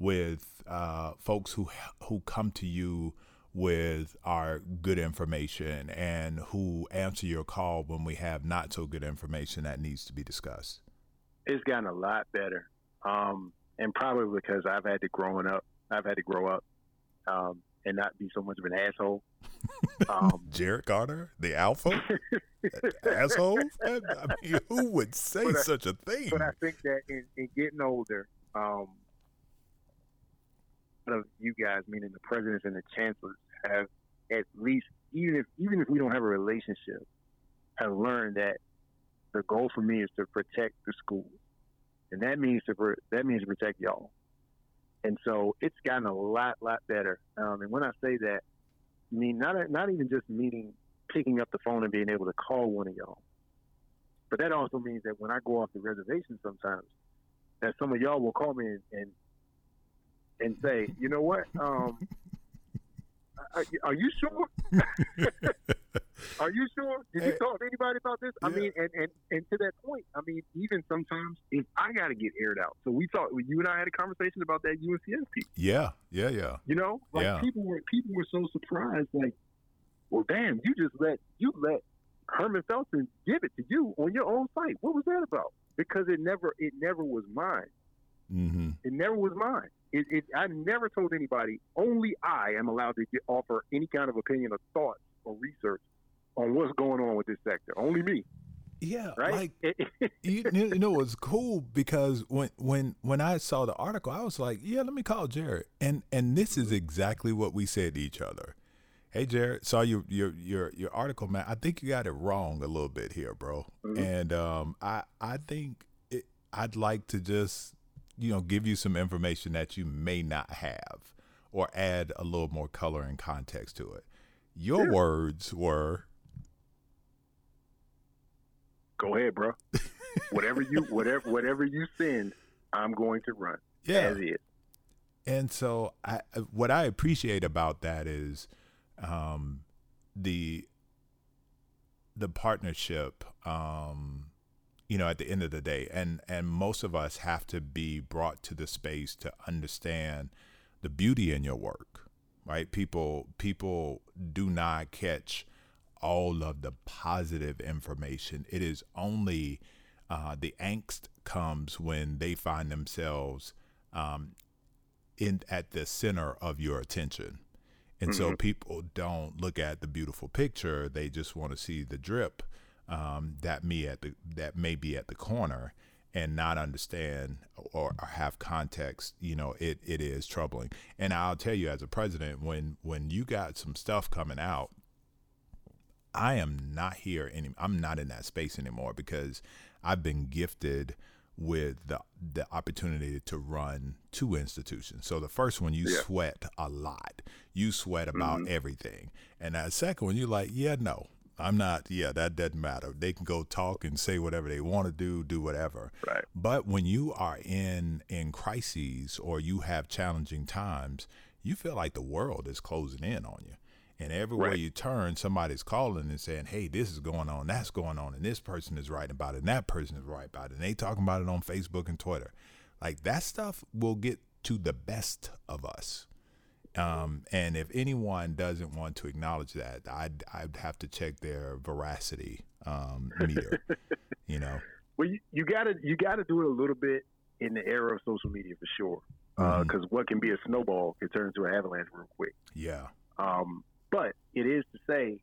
With uh, folks who who come to you with our good information and who answer your call when we have not so good information that needs to be discussed? It's gotten a lot better, um, and probably because I've had to growing up. I've had to grow up um, and not be so much of an asshole. Um, <laughs> Jarrett Carter, the alpha asshole. I mean, who would say I, such a thing? But I think that in, in getting older, um, of you guys, meaning the presidents and the chancellors, have at least even if even if we don't have a relationship, have learned that the goal for me is to protect the schools, and that means to that means to protect y'all. And so it's gotten a lot lot better. Um, and when I say that, I mean not not even just meaning picking up the phone and being able to call one of y'all, but that also means that when I go off the reservation sometimes, that some of y'all will call me and, and and say, you know what? Um, are, are, you sure? <laughs> are you sure? Did you talk to anybody about this? I mean, and, and, and to that point, I mean, even sometimes if I got to get aired out. So we talked. You and I had a conversation about that UNCS piece. Yeah, yeah, yeah. You know, like yeah. people were people were so surprised. Like, well, damn, you just let you let Herman Felton give it to you on your own site. What was that about? Because it never it never was mine. Mm-hmm. It never was mine. It, it, I never told anybody. Only I am allowed to get, offer any kind of opinion or thought or research on what's going on with this sector. Only me. Yeah, right. Like <laughs> you, you know, it's cool because when when when I saw the article, I was like, yeah, let me call Jarrett, and and this is exactly what we said to each other. Hey, Jarrett, saw your your your your article, man. I think you got it wrong a little bit here, bro. Mm-hmm. And um, I I think it, I'd like to just you know, give you some information that you may not have or add a little more color and context to it. Your words were Go ahead, bro. <laughs> whatever you whatever whatever you send, I'm going to run. Yeah. And so I what I appreciate about that is um the the partnership um you know at the end of the day. And and most of us have to be brought to the space to understand the beauty in your work right? People people do not catch all of the positive information. It is only uh, the angst comes when they find themselves um, in at the center of your attention. And mm-hmm. so people don't look at the beautiful picture. They just want to see the drip um, that me at the that may be at the corner and not understand or, or, have context, you know, it, it is troubling. And I'll tell you, as a president, when when you got some stuff coming out, I am not here any. I'm not in that space anymore because I've been gifted with the the opportunity to run two institutions. So the first one you yeah. sweat a lot. You sweat about mm-hmm. everything. And that second one you're like, yeah, no. I'm not, yeah, that doesn't matter. They can go talk and say whatever they want to do, do whatever. Right. But when you are in in crises or you have challenging times, you feel like the world is closing in on you. And everywhere right. you turn, somebody's calling and saying, "Hey, this is going on, that's going on, and this person is writing about it, and that person is writing about it, and they talking about it on Facebook and Twitter." Like that stuff will get to the best of us. Um, and if anyone doesn't want to acknowledge that, I'd, I'd have to check their veracity um, meter. you know. <laughs> Well, you, you gotta you gotta do it a little bit in the era of social media for sure, because uh, mm-hmm. what can be a snowball can turn into an avalanche real quick. Yeah. Um, but it is to say,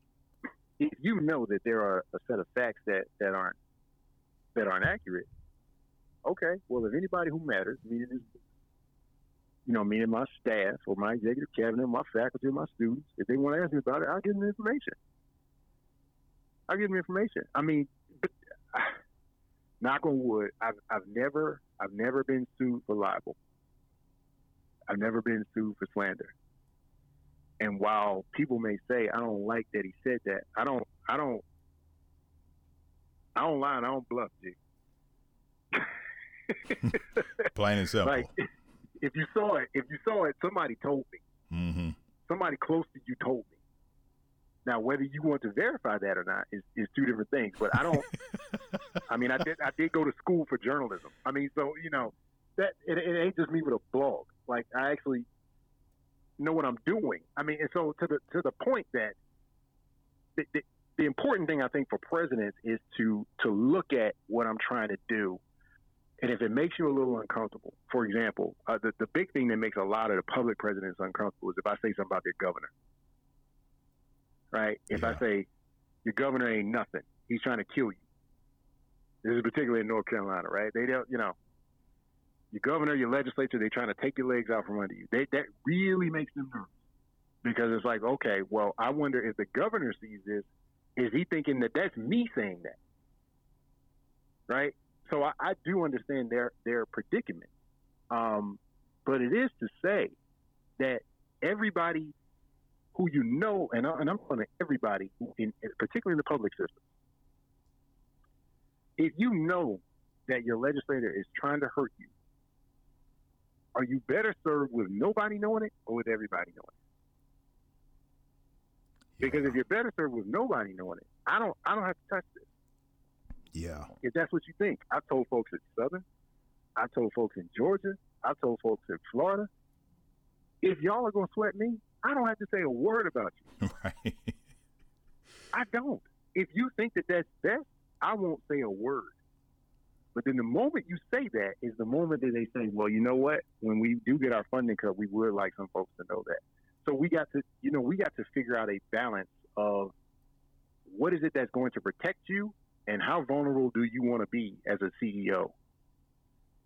if you know that there are a set of facts that, that aren't that aren't accurate, okay. Well, if anybody who matters, meaning this you know, me and my staff or my executive cabinet, my faculty, my students, if they want to ask me about it, I'll give them the information. I'll give them information. I mean, but knock on wood, I've I've never I've never been sued for libel. I've never been sued for slander. And while people may say I don't like that he said that, I don't I don't I don't lie and I don't bluff, G. <laughs> Plain and simple. Like if you saw it, if you saw it, somebody told me. Mm-hmm. Somebody close to you told me. Now, whether you want to verify that or not is, is two different things. But I don't. <laughs> I mean, I did I did go to school for journalism. I mean, so you know that it, it ain't just me with a blog. Like I actually know what I'm doing. I mean, and so to the to the point that the, the, the important thing I think for presidents is to to look at what I'm trying to do, and if it makes you a little uncomfortable. For example, uh, the the big thing that makes a lot of the public presidents uncomfortable is if I say something about their governor. Right? If Yeah. I say your governor ain't nothing, he's trying to kill you. This is particularly in North Carolina, right? They don't, you know, your governor, your legislature, they're trying to take your legs out from under you. They, that really makes them nervous because it's like, okay, well, I wonder if the governor sees this, is he thinking that that's me saying that? Right? So I, I do understand their their predicament, um, but it is to say that everybody who you know, and, I, and I'm talking to everybody, in, particularly in the public system, if you know that your legislator is trying to hurt you, are you better served with nobody knowing it or with everybody knowing it? Because if you're better served with nobody knowing it, I don't I don't have to touch this. Yeah, If that's what you think. I told folks in Southern, I told folks in Georgia, I told folks in Florida, if y'all are gonna sweat me, I don't have to say a word about you. <laughs> right. I don't. If you think that that's best, I won't say a word. But then the moment you say that is the moment that they say, well, you know what? When we do get our funding cut, we would like some folks to know that. So we got to, you know, we got to figure out a balance of what is it that's going to protect you and how vulnerable do you want to be as a CEO?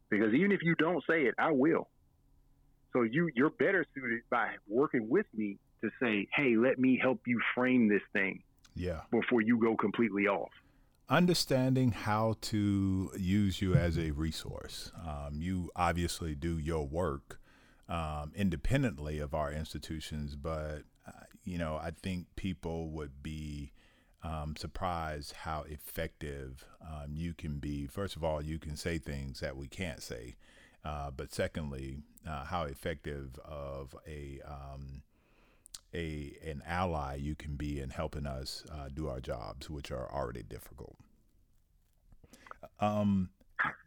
Because even if you don't say it, I will. So you you're better suited by working with me to say, hey, let me help you frame this thing Yeah. before you go completely off. Understanding how to use you as a resource. Um, you obviously do your work um, independently of our institutions, but uh, you know I think people would be um, surprised how effective um, you can be. First of all, you can say things that we can't say, uh, but secondly, uh, how effective of a um, a an ally you can be in helping us uh, do our jobs, which are already difficult. Um,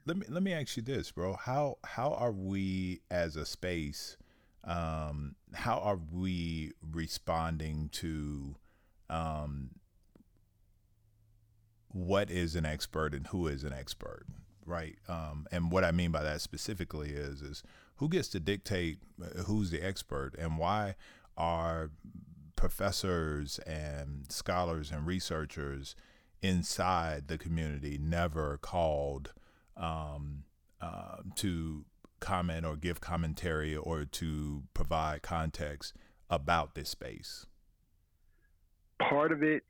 let me let me ask you this, bro. How how are we as a space? Um, how are we responding to um, what is an expert and who is an expert, right? Um, and what I mean by that specifically is is who gets to dictate uh, who's the expert and why are professors and scholars and researchers inside the community never called um, uh, to comment or give commentary or to provide context about this space. Part of it,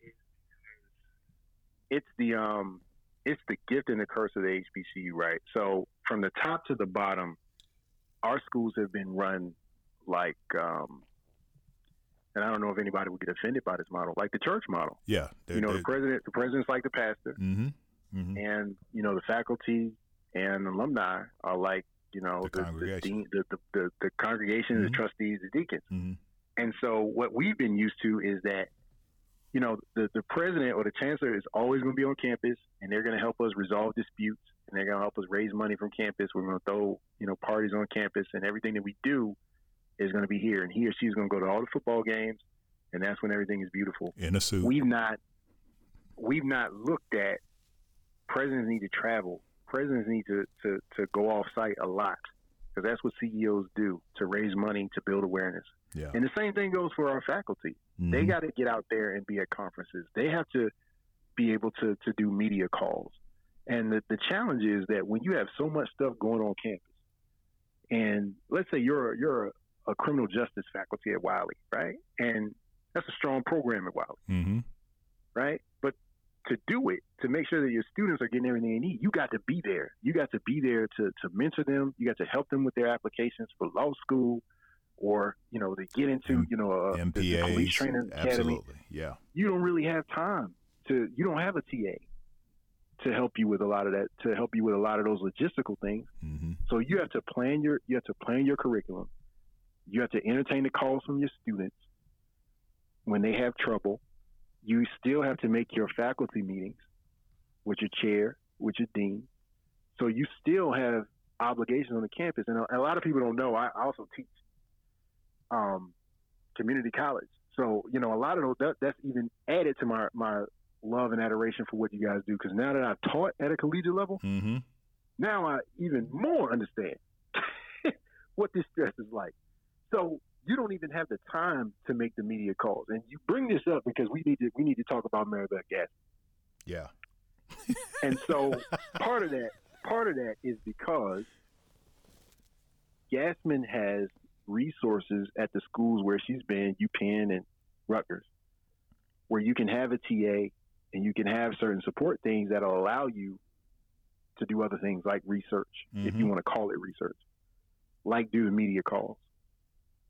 it's the um, it's the gift and the curse of the HBCU, right? So from the top to the bottom, our schools have been run like, um, and I don't know if anybody would get offended by this model, like the church model. Yeah, You know, the president, the president's like the pastor, mm-hmm, mm-hmm. and you know the faculty and alumni are like you know The the the, congregation. the, the, the, the congregation, the Mhm. trustees, the deacons. Mm-hmm. And so what we've been used to is that, you know, the, the president or the chancellor is always going to be on campus and they're going to help us resolve disputes and they're going to help us raise money from campus. We're going to throw, you know, parties on campus and everything that we do is going to be here. And he or she is going to go to all the football games and that's when everything is beautiful. In a suit. We've not, we've not looked at presidents need to travel. Presidents need to, to, to go off site a lot because that's what CEOs do to raise money, to build awareness. yeah. And the same thing goes for our faculty. They Mhm. got to get out there and be at conferences. They have to be able to, to do media calls. And the, the challenge is that when you have so much stuff going on campus, and let's say you're you're a, a criminal justice faculty at Wiley, right? And that's a strong program at Wiley, Mm-hmm. right? But to do it, to make sure that your students are getting everything they need, you got to be there. You got to be there to, to mentor them. You got to help them with their applications for law school or, you know, they get into, you know, a, MPAs, the, the police training academy. Absolutely. Yeah. You don't really have time to, you don't have a TA to help you with a lot of that, to help you with a lot of those logistical things. Mm-hmm. So you have to plan your, you have to plan your curriculum. You have to entertain the calls from your students when they have trouble you still have to make your faculty meetings with your chair, with your dean. So you still have obligations on the campus. And a, lot of people don't know, I also teach um, community college. So, you know, a lot of those, that, that's even added to my, my love and adoration for what you guys do. Because now that I've taught at a collegiate level, mm-hmm. now I even more understand <laughs> what this stress is like. So you don't even have the time to make the media calls. And you bring this up because we need to we need to talk about Marybeth Gas. Yeah. <laughs> and so part of that part of that is because Gasman has resources at the schools where she's been, UPenn and Rutgers, where you can have a TA and you can have certain support things that'll allow you to do other things like research, mm-hmm. if you mm-hmm. want to call it research, like do the media calls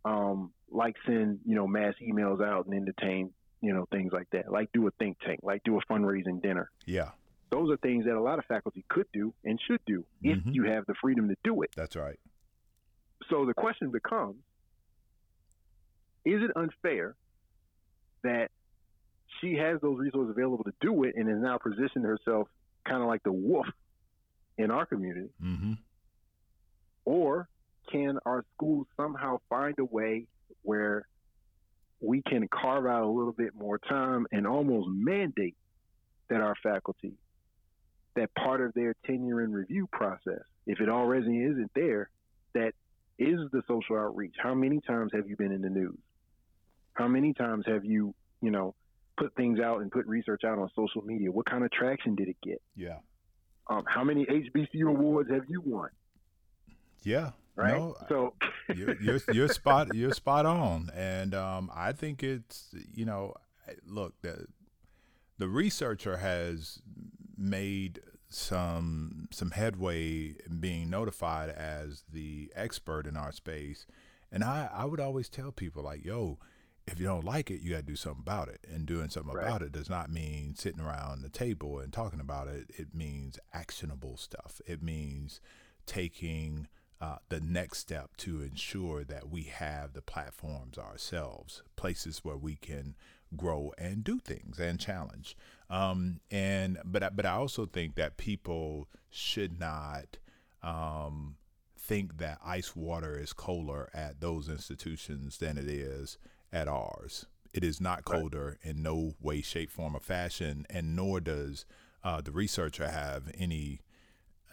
um, like send you know mass emails out and entertain you know things like that, like do a think tank, like do a fundraising dinner. Yeah, those are things that a lot of faculty could do and should do mm-hmm. if you have the freedom to do it. That's right. So the question becomes: Is it unfair that she has those resources available to do it and has now positioned herself kind of like the wolf in our community? Mm-hmm. Or can our schools somehow find a way where we can carve out a little bit more time and almost mandate that our faculty that part of their tenure and review process, if it already isn't there, that is the social outreach. How many times have you been in the news? How many times have you, you know, put things out and put research out on social media? What kind of traction did it get? Yeah. Um, how many HBCU awards have you won? Yeah, right? No, so <laughs> you're, you're, you're spot you're spot on, and um, I think it's you know, look the the researcher has made some some headway being notified as the expert in our space, and I I would always tell people like, yo. If you don't like it, you got to do something about it. And doing something right. about it does not mean sitting around the table and talking about it. It means actionable stuff. It means taking uh, the next step to ensure that we have the platforms ourselves, places where we can grow and do things and challenge. Um, and but but I also think that people should not um, think that ice water is colder at those institutions than it is at ours. It is not colder right. in no way, shape, form, or fashion, and nor does uh, the researcher have any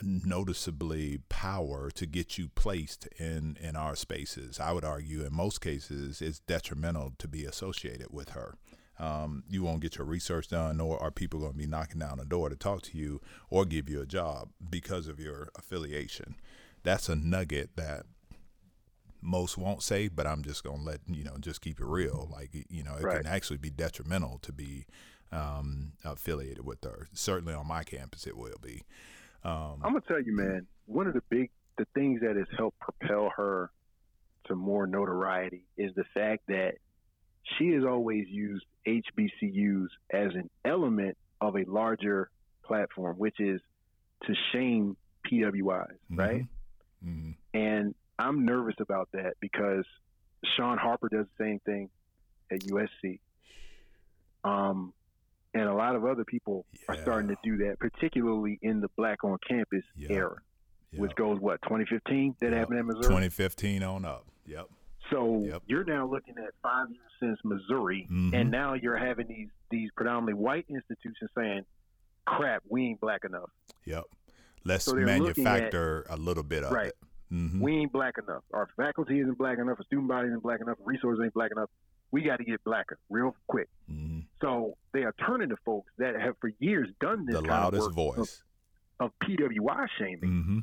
noticeably power to get you placed in in our spaces. I would argue in most cases it's detrimental to be associated with her. Um, you won't get your research done, nor are people going to be knocking down the door to talk to you or give you a job because of your affiliation. That's a nugget that most won't say, but I'm just going to let you know, just keep it real. Like you know, it right. can actually be detrimental to be um, affiliated with her. Certainly on my campus, it will be. Um, I'm gonna tell you, man. One of the big the things that has helped propel her to more notoriety is the fact that she has always used HBCUs as an element of a larger platform, which is to shame PWIs, mm-hmm. right? Mm-hmm. And I'm nervous about that because Shaun Harper does the same thing at USC. Um, and a lot of other people yeah. are starting to do that, particularly in the black on campus yep. era, yep. which goes what 2015 that yep. happened in Missouri. 2015 on up. Yep. So you're now looking at five years since Missouri, mm-hmm. and now you're having these these predominantly white institutions saying, "Crap, we ain't black enough." Yep. Let's so manufacture at, a little bit of right. it. Mm-hmm. We ain't black enough. Our faculty isn't black enough. Our student body isn't black enough. Resources ain't black enough we got to get blacker real quick. Mm-hmm. So they are turning to folks that have for years done this the loudest voice of, of, PWI shaming mm-hmm.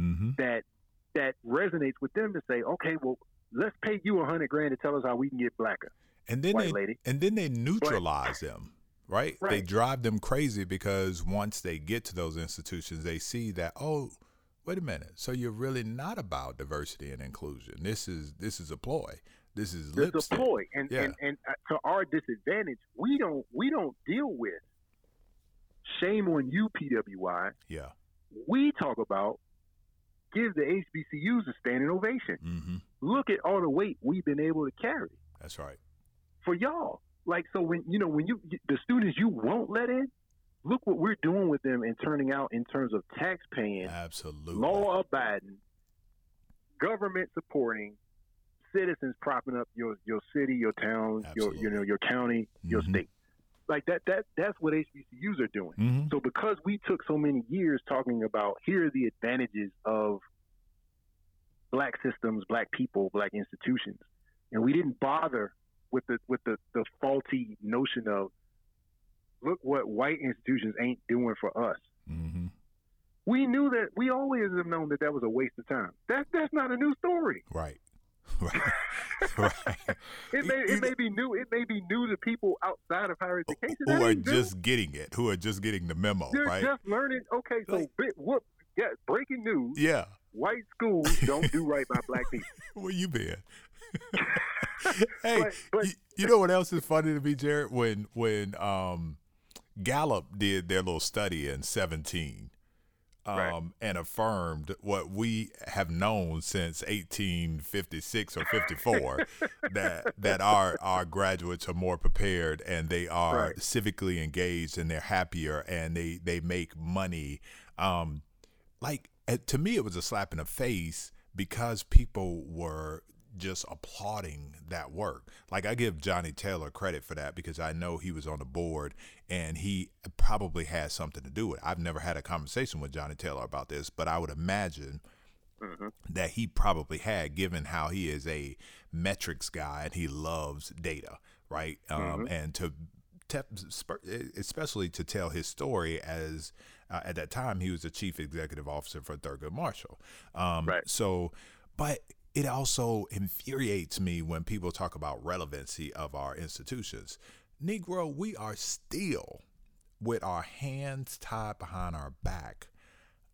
Mm-hmm. that that resonates with them to say, okay, well, let's pay you a hundred grand to tell us how we can get blacker. And then White they lady. and then they neutralize but, them right? Right. They drive them crazy because once they get to those institutions, they see that oh, wait a minute, so you're really not about diversity and inclusion. This is this is a ploy. This is There's lipstick. a ploy, and, Yeah. and and uh, to our disadvantage, we don't we don't deal with. Shame on you, PWI. Yeah. We talk about give the HBCUs a standing ovation. Mm-hmm. Look at all the weight we've been able to carry That's right. for y'all. Like so, when you know when you the students you won't let in, look what we're doing with them and turning out in terms of tax paying, Absolutely. law abiding, government supporting, citizens propping up your your city, your town, your you know your county, your Mhm. state. Like that that that's what HBCUs are doing. Mm-hmm. So because we took so many years talking about here are the advantages of black systems, black people, black institutions, and we didn't bother with the with the, the faulty notion of look what white institutions ain't doing for us. Mm-hmm. We knew that we always have known that that was a waste of time. That that's not a new story. Right. <laughs> Right. right. It may it may be new. It may be new to people outside of higher education. That Who are ain't new. just getting it? Who are just getting the memo? You're right. just learning. Okay, so Like- bit, what? Yeah, breaking news. yeah. White schools don't do right by black people. <laughs> Where you been? <laughs> hey, But- but- you, you know what else is funny to me, Jarrett? When when um, Gallup did their little study in seventeen, um, Right. and affirmed what we have known since eighteen fifty six or fifty four, <laughs> that that our our graduates are more prepared and they are Right. civically engaged and they're happier and they they make money. Um, like to me it was a slap in the face because people were just applauding that work. Like I give Johnny Taylor credit for that because I know he was on the board and he probably had something to do with it. I've never had a conversation with Johnny Taylor about this, but I would imagine that he probably had given how he is a metrics guy and he loves data, right? Um, and to te- especially to tell his story as uh, at that time he was the chief executive officer for Thurgood Marshall. Um, Right. So, but it also infuriates me when people talk about relevancy of our institutions. Negro, we are still with our hands tied behind our back,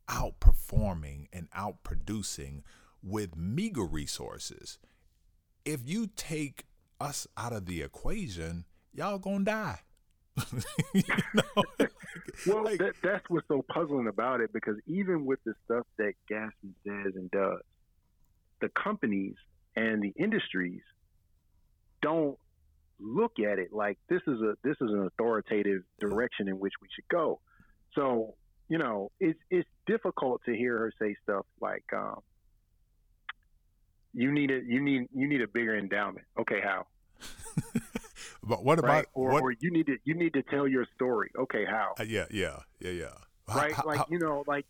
outperforming and outproducing with meager resources. If you take us out of the equation, y'all gonna die. <laughs> you know? <laughs> Well, Like- that, that's what's so puzzling about it because even with the stuff that Gasman says and does, the companies and the industries don't look at it like this is a this is an authoritative direction in which we should go. So you know, it's it's difficult to hear her say stuff like, um, "You need a you need you need a bigger endowment." Okay, how? <laughs> but what about Right? Or, what? or you need to you need to tell your story. Okay, how? uh, yeah, yeah, yeah, yeah. Right? how- like how- you know, like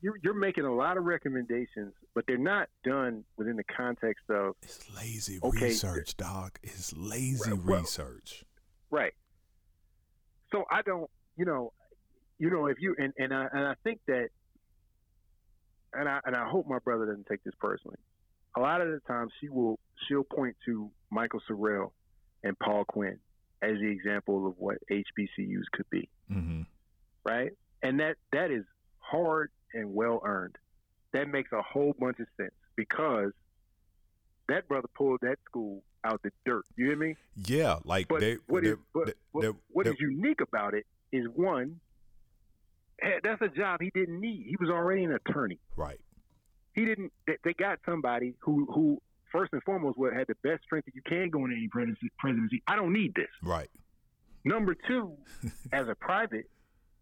you're you're making a lot of recommendations, but they're not done within the context of it's lazy okay, research, dog. It's lazy Right, well- research. right. So I don't, you know, you know, if you and and I and I think that, and I and I hope my brother doesn't take this personally. A lot of the time, she will she'll point to Michael Sorrell and Paul Quinn as the example of what HBCUs could be. hmm right? And that that is hard and well earned. That makes a whole bunch of sense because that brother pulled that school out the dirt. You hear me? Yeah, like But they. what they, is but, they- what, they- what is unique about it is one, eh, that's a job he didn't need. He was already an attorney. right? He didn't. They, they got somebody who who first and foremost what had the best strength that you can go into any presidency. I don't need this. Right. Number two, <laughs> as a private,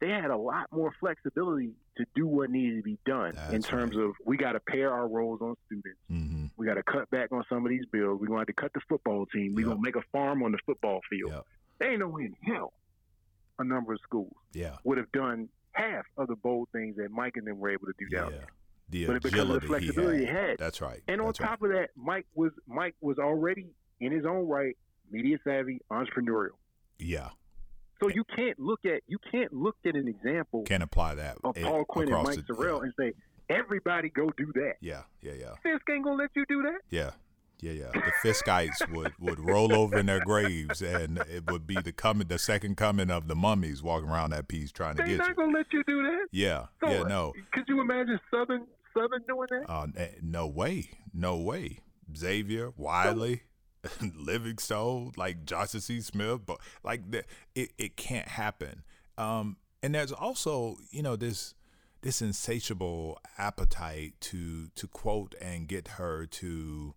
they had a lot more flexibility to do what needed to be done in terms right. of we got to pair our roles on students. hmm We got to cut back on some of these bills. We're going to have to cut the football team. We're Yep. going to make a farm on the football field. Yep. There ain't no way in hell a number of schools Yeah. would have done half of the bold things that Mike and them were able to do Yeah. down there. The But because of the flexibility he he had. had. That's right. And on That's right. top of that, Mike was Mike was already in his own right media savvy, entrepreneurial. Yeah. So you can't look at you can't look at an example Can't apply that. of Paul Quinn and Mike Sorrell and say everybody go do that. Yeah. Yeah. Yeah. Fisk ain't gonna let you do that. Yeah. Yeah, yeah. The Fiskites would, would roll over in their graves, and it would be the coming, the second coming of the mummies walking around that piece trying to They're get not you. gonna let you do that. Yeah, So, yeah, no, Could you imagine Southern Southern doing that? uh, no way, no way. Xavier, Wiley, <laughs> Livingstone, like Joshua C. Smith, but like the, it, it can't happen. Um, and there's also, you know, this this insatiable appetite to to quote and get her to,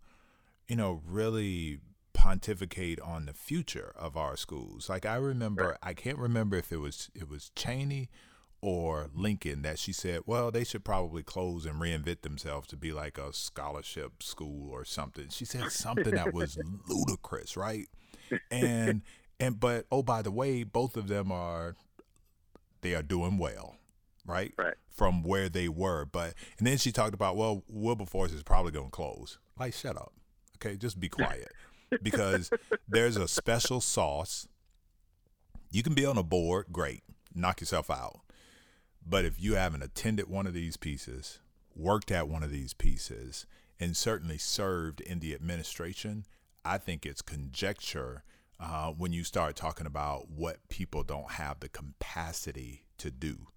you know, really pontificate on the future of our schools. Like I remember, I can't remember if it was it was Cheyney or Lincoln that she said, well, they should probably close and reinvent themselves to be like a scholarship school or something. She said something that was <laughs> ludicrous, right? And and but oh by the way, both of them are they are doing well, right? Right. From where they were. But and then she talked about, well, Wilberforce is probably gonna close. Like, shut up. Okay, just be quiet. because there's a special sauce. You can be on a board, great. Knock yourself out. But if you haven't attended one of these pieces, worked at one of these pieces, and certainly served in the administration, I think it's conjecture uh, when you start talking about what people don't have the capacity to do.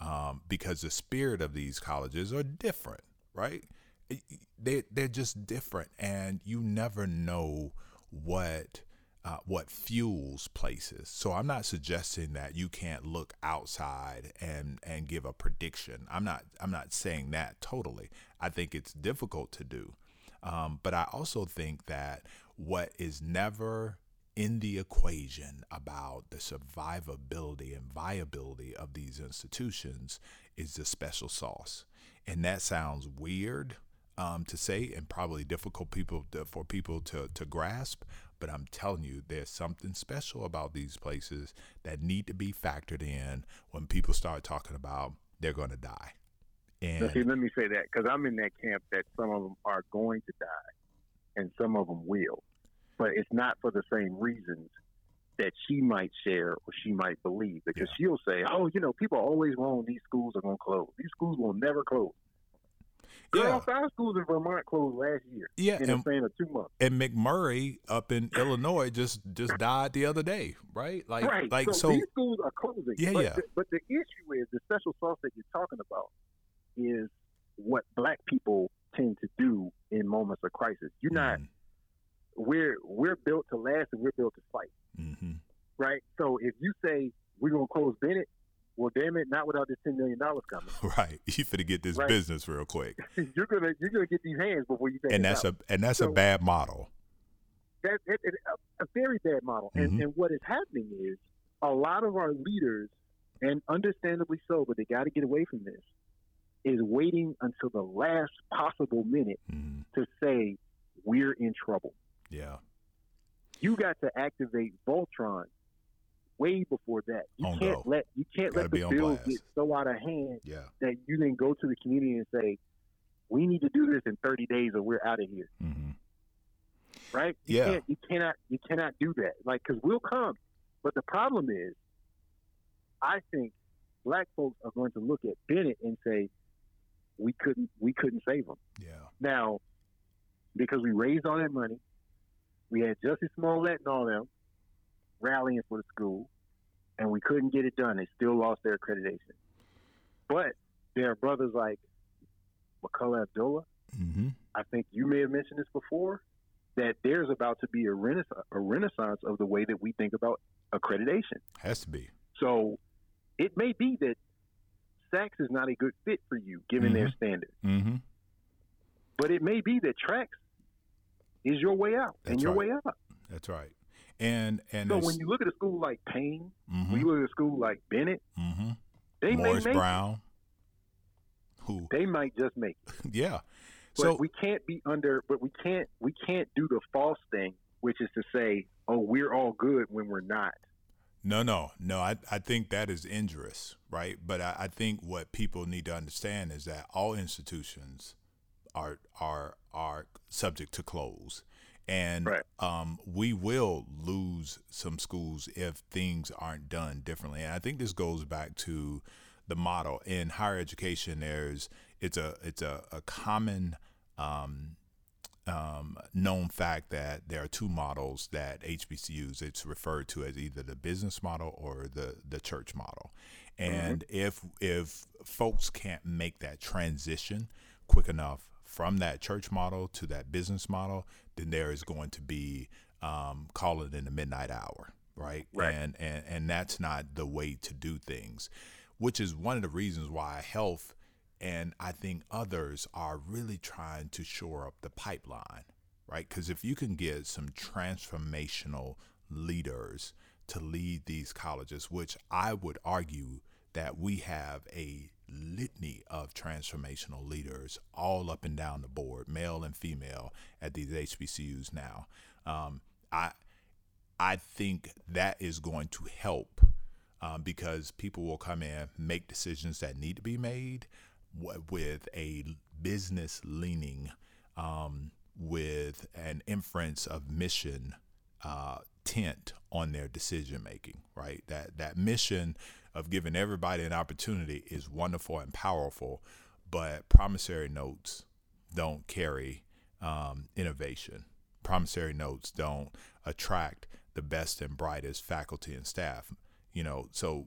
Um, because the spirit of these colleges are different, right? They they're just different, and you never know what uh, what fuels places. So I'm not suggesting that you can't look outside and and give a prediction. I'm not I'm not saying that totally. I think it's difficult to do, um, but I also think that what is never in the equation about the survivability and viability of these institutions is the special sauce, and that sounds weird um, to say and probably difficult people to, for people to, to grasp. But I'm telling you, there's something special about these places that need to be factored in when people start talking about they're going to die. And see, let me say that because I'm in that camp that some of them are going to die, and some of them will, but it's not for the same reasons that she might share or she might believe. Because she'll say, "Oh, you know, people are always wrong. These schools are going to close. These schools will never close." Girl, Yeah. five schools in Vermont closed last year yeah, in a and, span of two months. and MacMurray up in Illinois just just died the other day, right? Like right. like so, so, these schools are closing. Yeah, but yeah. The, but the issue is the special sauce that you're talking about is what black people tend to do in moments of crisis. You're not. We're we're built to last and we're built to fight. hmm Right. So if you say we're gonna close Bennett, well, damn it, not without this ten million dollars coming. <laughs> right. You finna get this Right. business real quick, <laughs> you're gonna you're gonna get these hands before you. and that's a and that's a bad model. That's it, it, a, very bad model. Mhm. And, and what is happening is a lot of our leaders, and understandably so, but they got to get away from this, is waiting until the last possible minute hmm to say we're in trouble. Yeah. You got to activate Voltron way before that. You On can't go. let you can't Gotta let the on bill get so out of hand Yeah. that you then go to the community and say, "We need to do this in 30 days, or we're out of here." hmm right? You Yeah. Can't, you cannot. You cannot do that. Like, because we'll come, but the problem is, I think black folks are going to look at Bennett and say, "We couldn't. We couldn't save him." Yeah. Now, because we raised all that money, we had Jussie Smollett and all them rallying for the school, and we couldn't get it done. They still lost their accreditation. But there are brothers like Makola Abdullah. hmm I think you may have mentioned this before, that there's about to be a renaissance, a renaissance of the way that we think about accreditation. Has to be. So it may be that SACS is not a good fit for you given their standards, hmm but it may be that TRACS is your way out and your right. way up. That's right. And and So when you look at a school like Payne, mhm, when you look at a school like Bennett, mhm. they Morris may make, Brown, who they might just make. it. <laughs> yeah. But So we can't be under. But we can't. We can't do the false thing, which is to say, "Oh, we're all good" when we're not. No, no, no. I, I think that is injurious, right? But I, I think what people need to understand is that all institutions are are are subject to close, and Right. um, we will lose some schools if things aren't done differently. And I think this goes back to the model in higher education. There's it's a it's a, a common um, um, known fact that there are two models that HBCUs. It's referred to as either the business model or the the church model. And mm-hmm. if if folks can't make that transition quick enough from that church model to that business model, then there is going to be um, call it in the midnight hour, right? Right. And and and that's not the way to do things, which is one of the reasons why HELI and I think others are really trying to shore up the pipeline, right? Because if you can get some transformational leaders to lead these colleges, which I would argue that we have a litany of transformational leaders all up and down the board, male and female, at these HBCUs now. Um, I I think that is going to help um, because people will come in, make decisions that need to be made, with a business leaning, um, with an inference of mission uh, tent on their decision making. Right, that that mission of giving everybody an opportunity is wonderful and powerful, but promissory notes don't carry um, innovation. Promissory notes don't attract the best and brightest faculty and staff. You know, so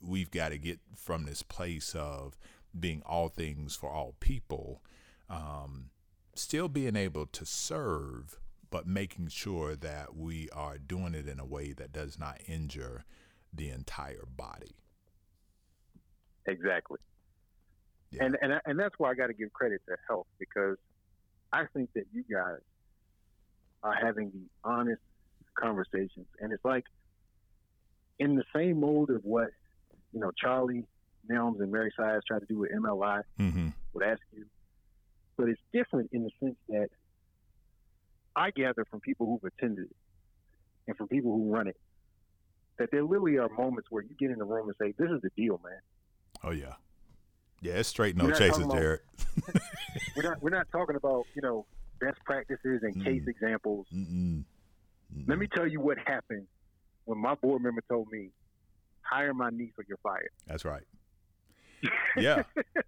we've got to get from this place of being all things for all people, um, still being able to serve, but making sure that we are doing it in a way that does not injure the entire body. Exactly. Yeah. And and and that's why I got to give credit to HELI because I think that you guys are having the honest conversations, and it's like in the same mode of what you know Charlie Nelms and Mary Sias tried to do with MLI mm-hmm. would ask you. But it's different in the sense that I gather from people who've attended it and from people who run it that there literally are moments where you get in the room and say, "This is the deal, man." Oh yeah, yeah, it's straight no chases, Jarrett. <laughs> <laughs> we're not we're not talking about you know best practices and mm. case examples. Mm-mm. Mm-mm. Let me tell you what happened when my board member told me, "Hire my niece or you're fired." That's right <laughs> yeah,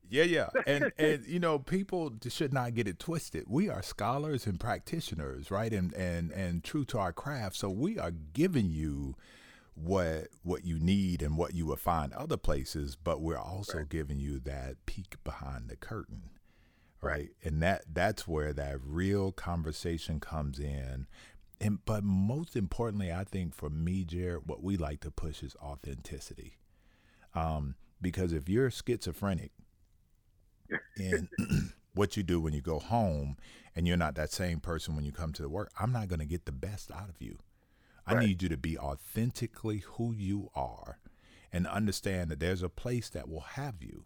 yeah, yeah, and and you know, people should not get it twisted. We are scholars and practitioners, right? And and and true to our craft, so we are giving you what what you need and what you will find other places, but we're also right. giving you that peek behind the curtain, right? And that that's where that real conversation comes in. And but most importantly, I think for me, Jarrett, what we like to push is authenticity. Um, because if you're schizophrenic <laughs> and <clears throat> what you do when you go home and you're not that same person when you come to the work, I'm not going to get the best out of you. I right. need you to be authentically who you are and understand that there's a place that will have you.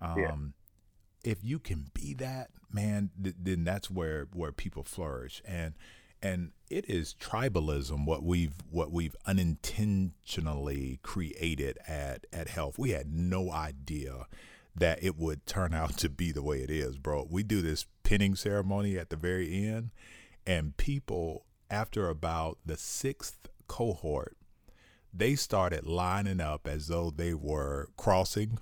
Um, yeah. If you can be that, man, th- then that's where where people flourish. And and it is tribalism what we've what we've unintentionally created at at HELI we had no idea that it would turn <laughs> out to be the way it is bro we do this pinning ceremony at the very end and people after about the sixth cohort they started lining up as though they were crossing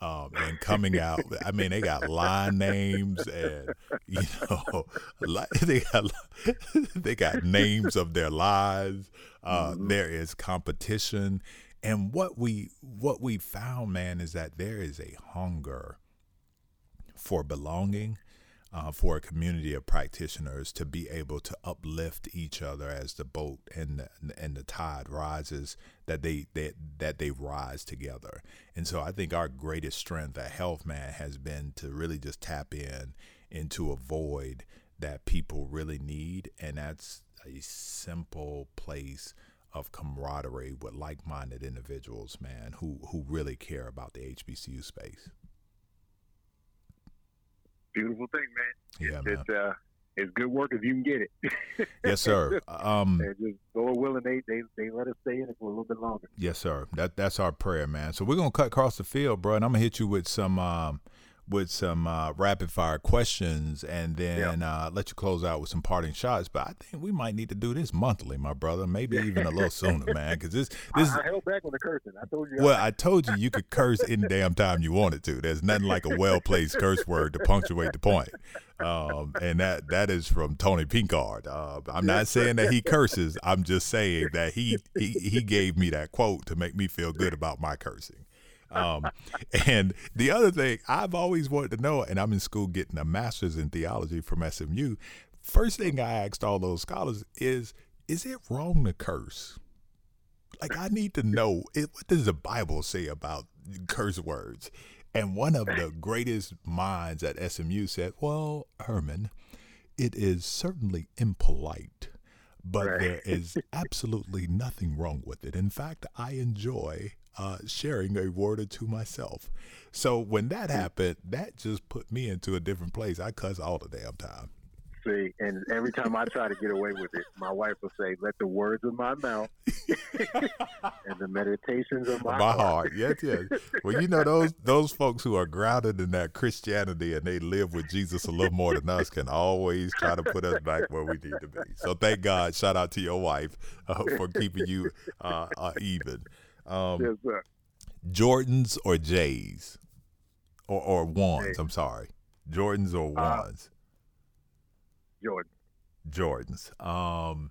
um, and coming out. <laughs> I mean, they got line names and you know, <laughs> they got <laughs> they got names of their lives. Uh, mm-hmm. there is competition, and what we what we found, man, is that there is a hunger for belonging uh, for a community of practitioners to be able to uplift each other as the boat and the, and the tide rises that they, they that they rise together. And so I think our greatest strength at HELI Man has been to really just tap in into a void that people really need. And that's a simple place of camaraderie with like-minded individuals man who who really care about the HBCU space beautiful thing, man. Yeah, it's, man. uh, it's good work if you can get it. <laughs> yes, sir. Um, and just Lord willing, they, they they let us stay in it for a little bit longer. Yes, sir. That that's our prayer, man. So we're gonna cut across the field, bro, and I'm gonna hit you with some um, with some uh, rapid fire questions and then yeah. uh, let you close out with some parting shots. But I think we might need to do this monthly, my brother. Maybe even a little sooner, man. Because this, <laughs> this. I, I, held back on the cursing. I told you. Well, I told you you could curse any damn time you wanted to. There's nothing like a well placed curse word to punctuate the point. Um, and that that is from Tony Pinkard. Uh, I'm not saying that he curses. I'm just saying that he, he he gave me that quote to make me feel good about my cursing. Um, <laughs> and the other thing I've always wanted to know, and I'm in school getting a master's in theology from SMU. First thing I asked all those scholars is, is it wrong to curse? Like I need to know it, what does the Bible say about curse words? And one of the greatest minds at SMU said, "Well, Herman, it is certainly impolite." but right. there is absolutely nothing wrong with it. In fact, I enjoy uh, sharing a word or two myself. So when that hmm. happened, that just put me into a different place. I cuss all the damn time. See, and every time I try to get away with it, my wife will say, "Let the words of my mouth <laughs> and the meditations of my, my heart. heart." Yes, yes. Well, you know those those folks who are grounded in that Christianity and they live with Jesus a little more than us can always try to put us back where we need to be. So thank God. Shout out to your wife uh, for keeping you uh, uh, even. Um, yes, sir. Jordans or J's, or or ones. I'm sorry, Jordans or uh, ones. Uh, Jordan. Jordans. Um,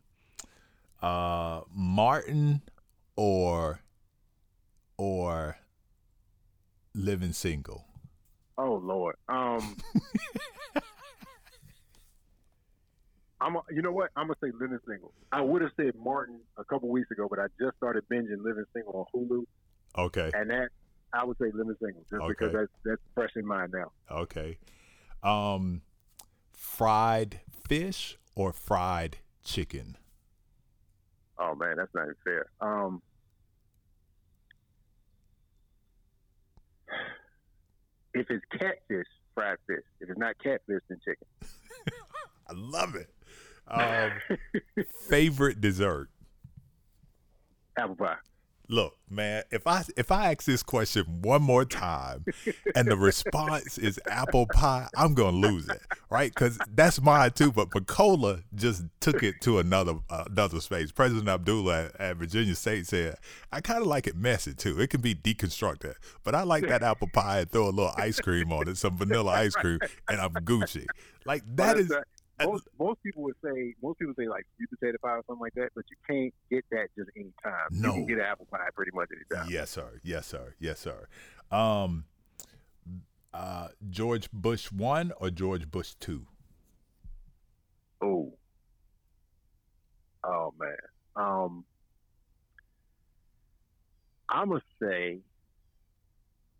uh, Martin or or living single. Oh Lord. Um. <laughs> I'm a, you know what? I'm gonna say Living Single. I would have said Martin a couple weeks ago, but I just started binging Living Single on Hulu. Okay. And that I would say Living Single just okay. because that's that's fresh in mind now. Okay. Um, fried fish or fried chicken? Oh man, that's not even fair. Um, if it's catfish, fried fish. If it's not catfish, then chicken. <laughs> I love it. Um, <laughs> favorite dessert? Apple pie. Look, man, if I if I ask this question one more time and the response is apple pie, I'm gonna lose it, right? Because that's mine too. But Makola just took it to another uh, another space. President Abdullah at, at Virginia State said, "I kind of like it messy too. It can be deconstructed, but I like that apple pie and throw a little ice cream on it, some vanilla ice cream, and I'm Gucci. Like that is." Most most people would say most people say like sweet potato pie or something like that, but you can't get that just any time. No. You can get apple pie pretty much any time. Yes, sir. Yes, sir. Yes, sir. Um, uh, George Bush one or George Bush two? Oh, oh man. Um, I'm gonna say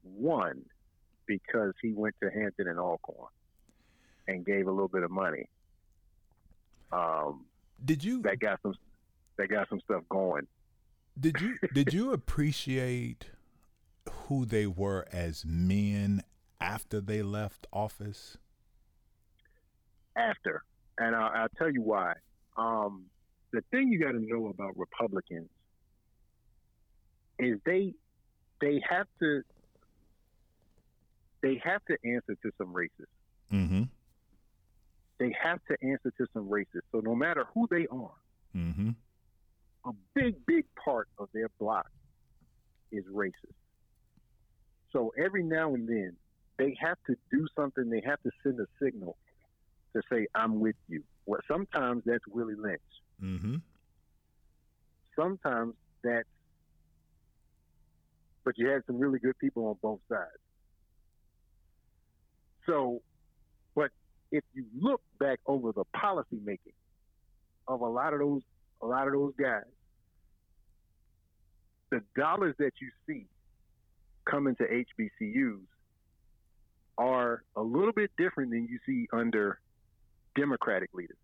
one because he went to Hampton and Alcorn and gave a little bit of money. Um, did you that got some that got some stuff going? Did you <laughs> did you appreciate who they were as men after they left office? After, and I'll, I'll tell you why. Um, the thing you got to know about Republicans is they they have to they have to answer to some racists. Mm-hmm they have to answer to some racists. So no matter who they are, mm-hmm. a big, big part of their block is racist. So every now and then, they have to do something. They have to send a signal to say, "I'm with you." Well, sometimes that's Willie Lynch. Mm-hmm. Sometimes that's, but you had some really good people on both sides. So if you look back over the policy making of a lot of those a lot of those guys, the dollars that you see coming to HBCUs are a little bit different than you see under Democratic leaders.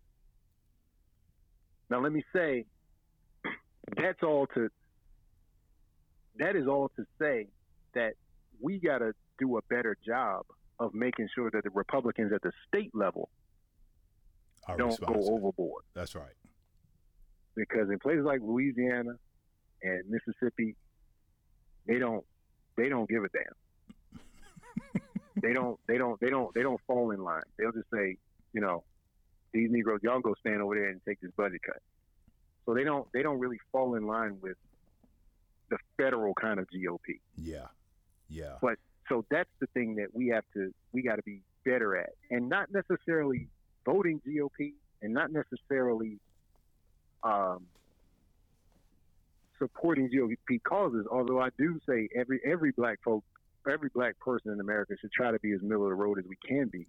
Now, let me say that's all to that is all to say that we got to do a better job of making sure that the Republicans at the state level Are don't go overboard. That's right. Because in places like Louisiana and Mississippi, they don't they don't give a damn. <laughs> they don't they don't they don't they don't fall in line. They'll just say, you know, these Negroes, y'all go stand over there and take this budget cut. So they don't they don't really fall in line with the federal kind of GOP. Yeah, yeah. But so that's the thing that we have to we got to be better at, and not necessarily voting GOP, and not necessarily um, supporting GOP causes. Although I do say every every black folk, every black person in America should try to be as middle of the road as we can be,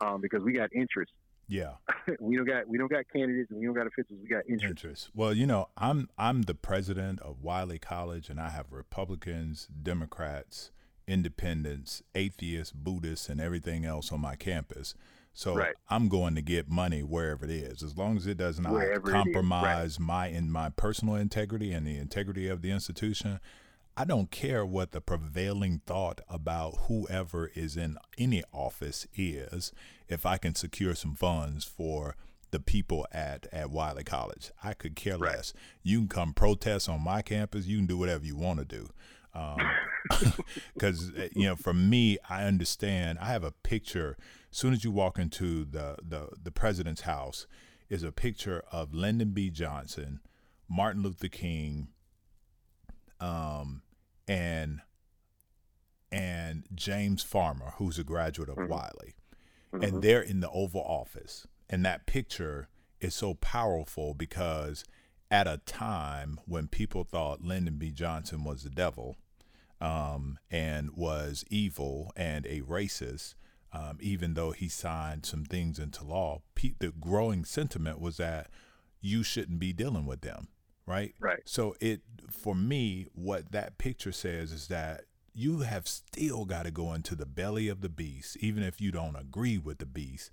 um, because we got interests. Yeah, <laughs> we don't got we don't got candidates and we don't got officials. We got interests. Interest. Well, you know, I'm I'm the president of Wiley College, and I have Republicans, Democrats, Independents, atheists, Buddhists, and everything else on my campus. So Right. I'm going to get money wherever it is, as long as it does not Wherever compromise my in my personal integrity and the integrity of the institution. I don't care what the prevailing thought about whoever is in any office is, if I can secure some funds for the people at, at Wiley College. I could care Right. less. You can come protest on my campus. You can do whatever you want to do. Um, <laughs> because, uh, you know, for me, I understand. I have a picture. As soon as you walk into the, the, the president's house, is a picture of Lyndon B. Johnson, Martin Luther King, um, and and James Farmer, who's a graduate of mm-hmm. Wiley, and mm-hmm. they're in the Oval Office, and that picture is so powerful because at a time when people thought Lyndon B. Johnson was the devil, um, and was evil and a racist, um, even though he signed some things into law, pe- the growing sentiment was that you shouldn't be dealing with them, right? Right. So it for me, what that picture says is that you have still got to go into the belly of the beast, even if you don't agree with the beast,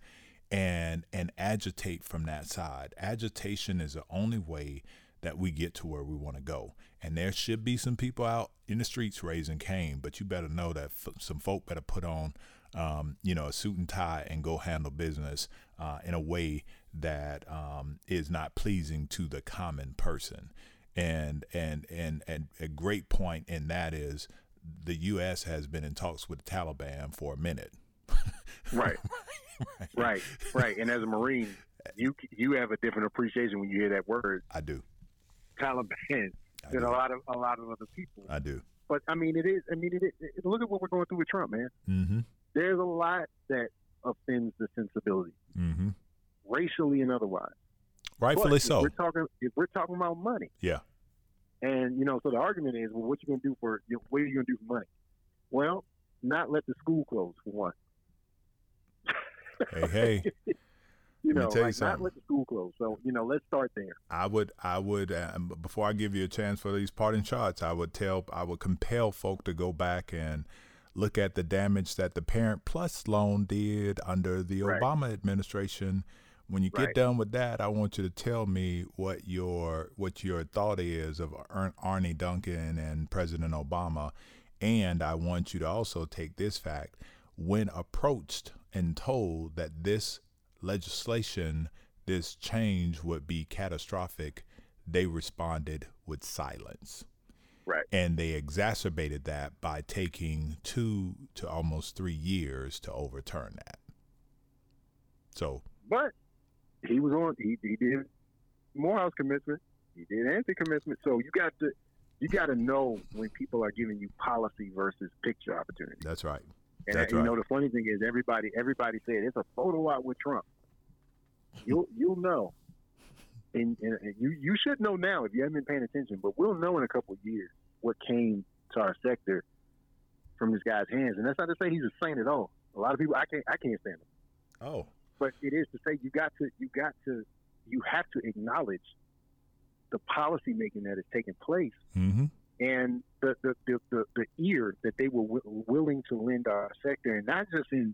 and and agitate from that side. Agitation is the only way that we get to where we want to go. And there should be some people out in the streets raising Cain, but you better know that f- some folk better put on, um, you know, a suit and tie and go handle business uh, in a way that um, is not pleasing to the common person. And and and and a great point in that is the U.S. has been in talks with the Taliban for a minute. <laughs> Right. right. Right. And as a Marine, you you have a different appreciation when you hear that word I do. Taliban I than do. a lot of a lot of other people. I do. But I mean, it is. I mean, it is. It, look at what we're going through with Trump, man. Mm-hmm. There's a lot that offends the sensibility, Mm-hmm. racially and otherwise. Rightfully But so. We're talking. If we're talking about money, Yeah. and you know, so the argument is, well, what you gonna do for? You know, what are you gonna do for money? Well, not let the school close for one. Hey, hey. <laughs> You Let me know, tell you like not something. let the school close. So you know, let's start there. I would, I would, um, before I give you a chance for these parting shots, I would tell, I would compel folk to go back and look at the damage that the Parent Plus loan did under the Right. Obama administration. When you get Right. done with that, I want you to tell me what your what your thought is of Ar- Arne Duncan and President Obama, and I want you to also take this fact: when approached and told that this legislation, this change would be catastrophic, they responded with silence. Right. And they exacerbated that by taking two to almost three years to overturn that. So, But he was on. He, he did Morehouse commencement. He did anti-commencement. So you got to you got to know when people are giving you policy versus picture opportunity. that's right. And That's you know the funny thing is everybody everybody said it's a photo op with Trump. You'll you'll know, and, and and you you should know now if you haven't been paying attention. But we'll know in a couple of years what came to our sector from this guy's hands. And that's not to say he's a saint at all. A lot of people I can't I can't stand him. Oh, but it is to say you got to you got to you have to acknowledge the policy making that is taking place mm-hmm. And the the, the, the, the ear that they were w- willing to lend our sector and not just in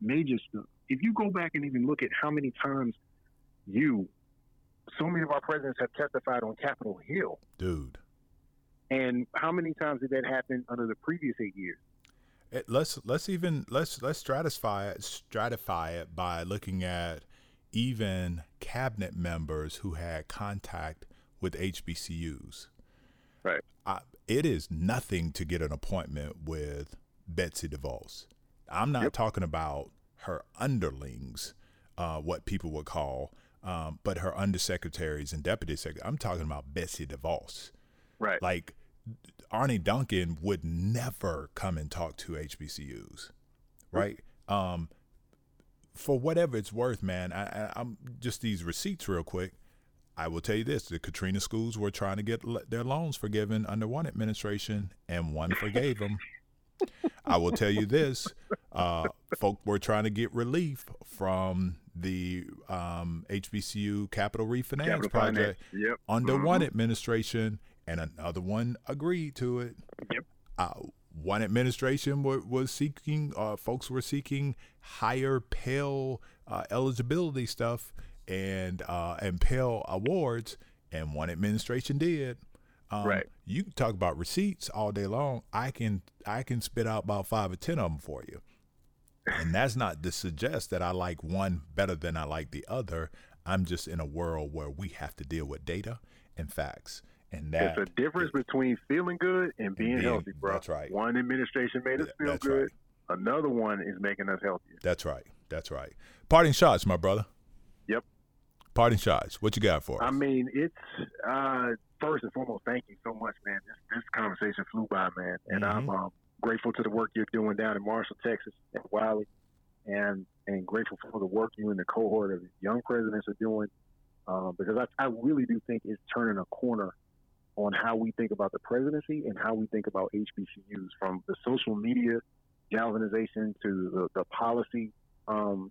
major stuff. If you go back and even look at how many times you so many of our presidents have testified on Capitol Hill dude. and how many times did that happen under the previous eight years? It, let's let's even let's let's stratify it stratify it by looking at even cabinet members who had contact with HBCUs. Right. I, it is nothing to get an appointment with Betsy DeVos. I'm not yep. talking about her underlings, uh, what people would call, um, but her undersecretaries and deputy secretaries. I'm talking about Betsy DeVos. Right. Like Arne Duncan would never come and talk to HBCUs, right? Um, for whatever it's worth, man, I, I, am just these receipts real quick. I will tell you this: the Katrina schools were trying to get their loans forgiven under one administration, and one forgave them. I will tell you this: uh, folk were trying to get relief from the um, HBCU capital refinance capital project yep. under mm-hmm. one administration, and another one agreed to it. Yep. Uh, one administration were, was seeking, uh, folks were seeking higher Pell uh, eligibility stuff and uh, and Pell awards, and one administration did. Um, right. You can talk about receipts all day long. I can I can spit out about five or ten of them for you, and that's not to suggest that I like one better than I like the other. I'm just in a world where we have to deal with data and facts. And that it's a difference between feeling good and being, being, healthy, bro. That's right. One administration made us feel good. Right. Another one is making us healthier. That's right. That's right. Parting shots, my brother. Parting shots. What you got for us? I mean, it's uh, first and foremost, thank you so much, man. This, this conversation flew by, man, and mm-hmm. I'm um, grateful to the work you're doing down in Marshall, Texas, and Wiley, and and grateful for the work you and the cohort of young presidents are doing, um, because I, I really do think it's turning a corner on how we think about the presidency and how we think about HBCUs, from the social media galvanization to the, the policy um,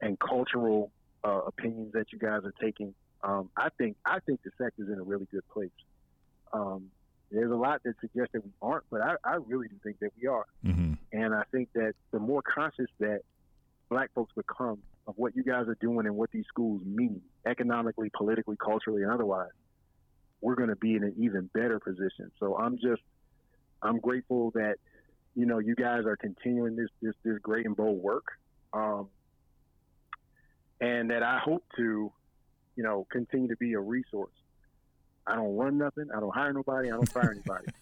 and cultural uh, opinions that you guys are taking. Um, I think I think the sector's in a really good place. Um, there's a lot that suggests that we aren't, but I, I really do think that we are. Mm-hmm. And I think that the more conscious that black folks become of what you guys are doing and what these schools mean economically, politically, culturally, and otherwise, we're going to be in an even better position. So I'm just, I'm grateful that, you know, you guys are continuing this this, this great and bold work, um, and that I hope to, you know, continue to be a resource. I don't run nothing. I don't hire nobody. I don't fire anybody. <laughs>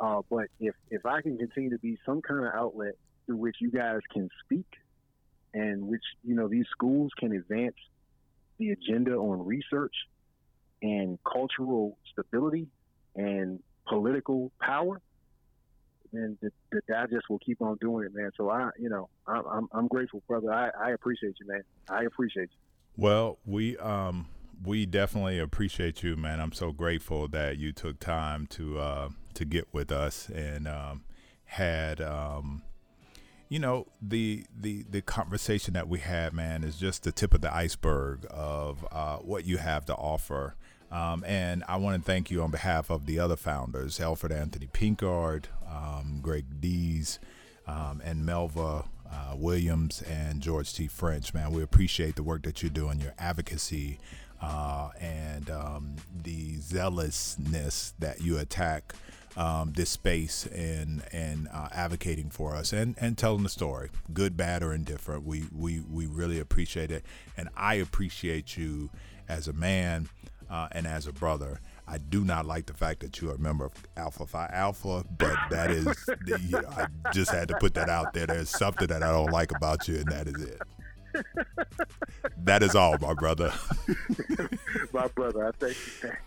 Uh, but if if I can continue to be some kind of outlet through which you guys can speak, and which you know these schools can advance the agenda on research and cultural stability and political power, then the, the digest will keep on doing it, man. So I, you know, I, I'm I'm grateful, brother. I, I appreciate you, man. I appreciate you. Well, we um we definitely appreciate you, man. I'm so grateful that you took time to uh to get with us and um had um you know the the the conversation that we had man is just the tip of the iceberg of uh, what you have to offer um, and I want to thank you on behalf of the other founders, Elfred Anthony Pinkard, um, Greg Dees, um, and Melva uh, Williams and George T. French. Man, we appreciate the work that you're doing, your advocacy, uh, and um, the zealousness that you attack um, this space and and uh, advocating for us and and telling the story, good, bad, or indifferent. We we we really appreciate it, and I appreciate you as a man uh, and as a brother. I do not like the fact that you are a member of Alpha Phi Alpha, but that is, you know, I just had to put that out there. There's something that I don't like about you, and that is it. that is all, my brother. <laughs> my brother, I thank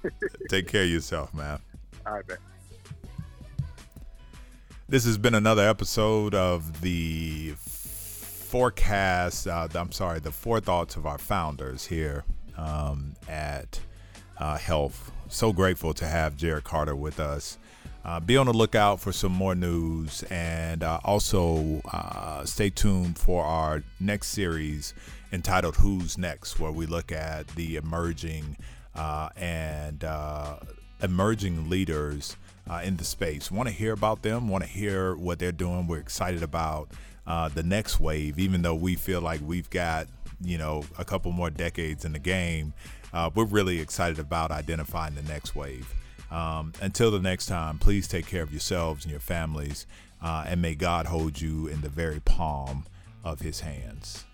you. Take care of yourself, man. All right, man. This has been another episode of the forecast. Uh, I'm sorry, the forethoughts of our founders here um, at uh, HELI. So grateful to have Jarrett Carter with us. Uh, be on the lookout for some more news and uh, also uh, stay tuned for our next series entitled Who's Next, where we look at the emerging uh, and uh, emerging leaders uh, in the space. Want to hear about them, want to hear what they're doing. We're excited about the next wave, even though we feel like we've got you know a couple more decades in the game uh, we're really excited about identifying the next wave. Um, until the next time, please take care of yourselves and your families, uh, and may God hold you in the very palm of his hands.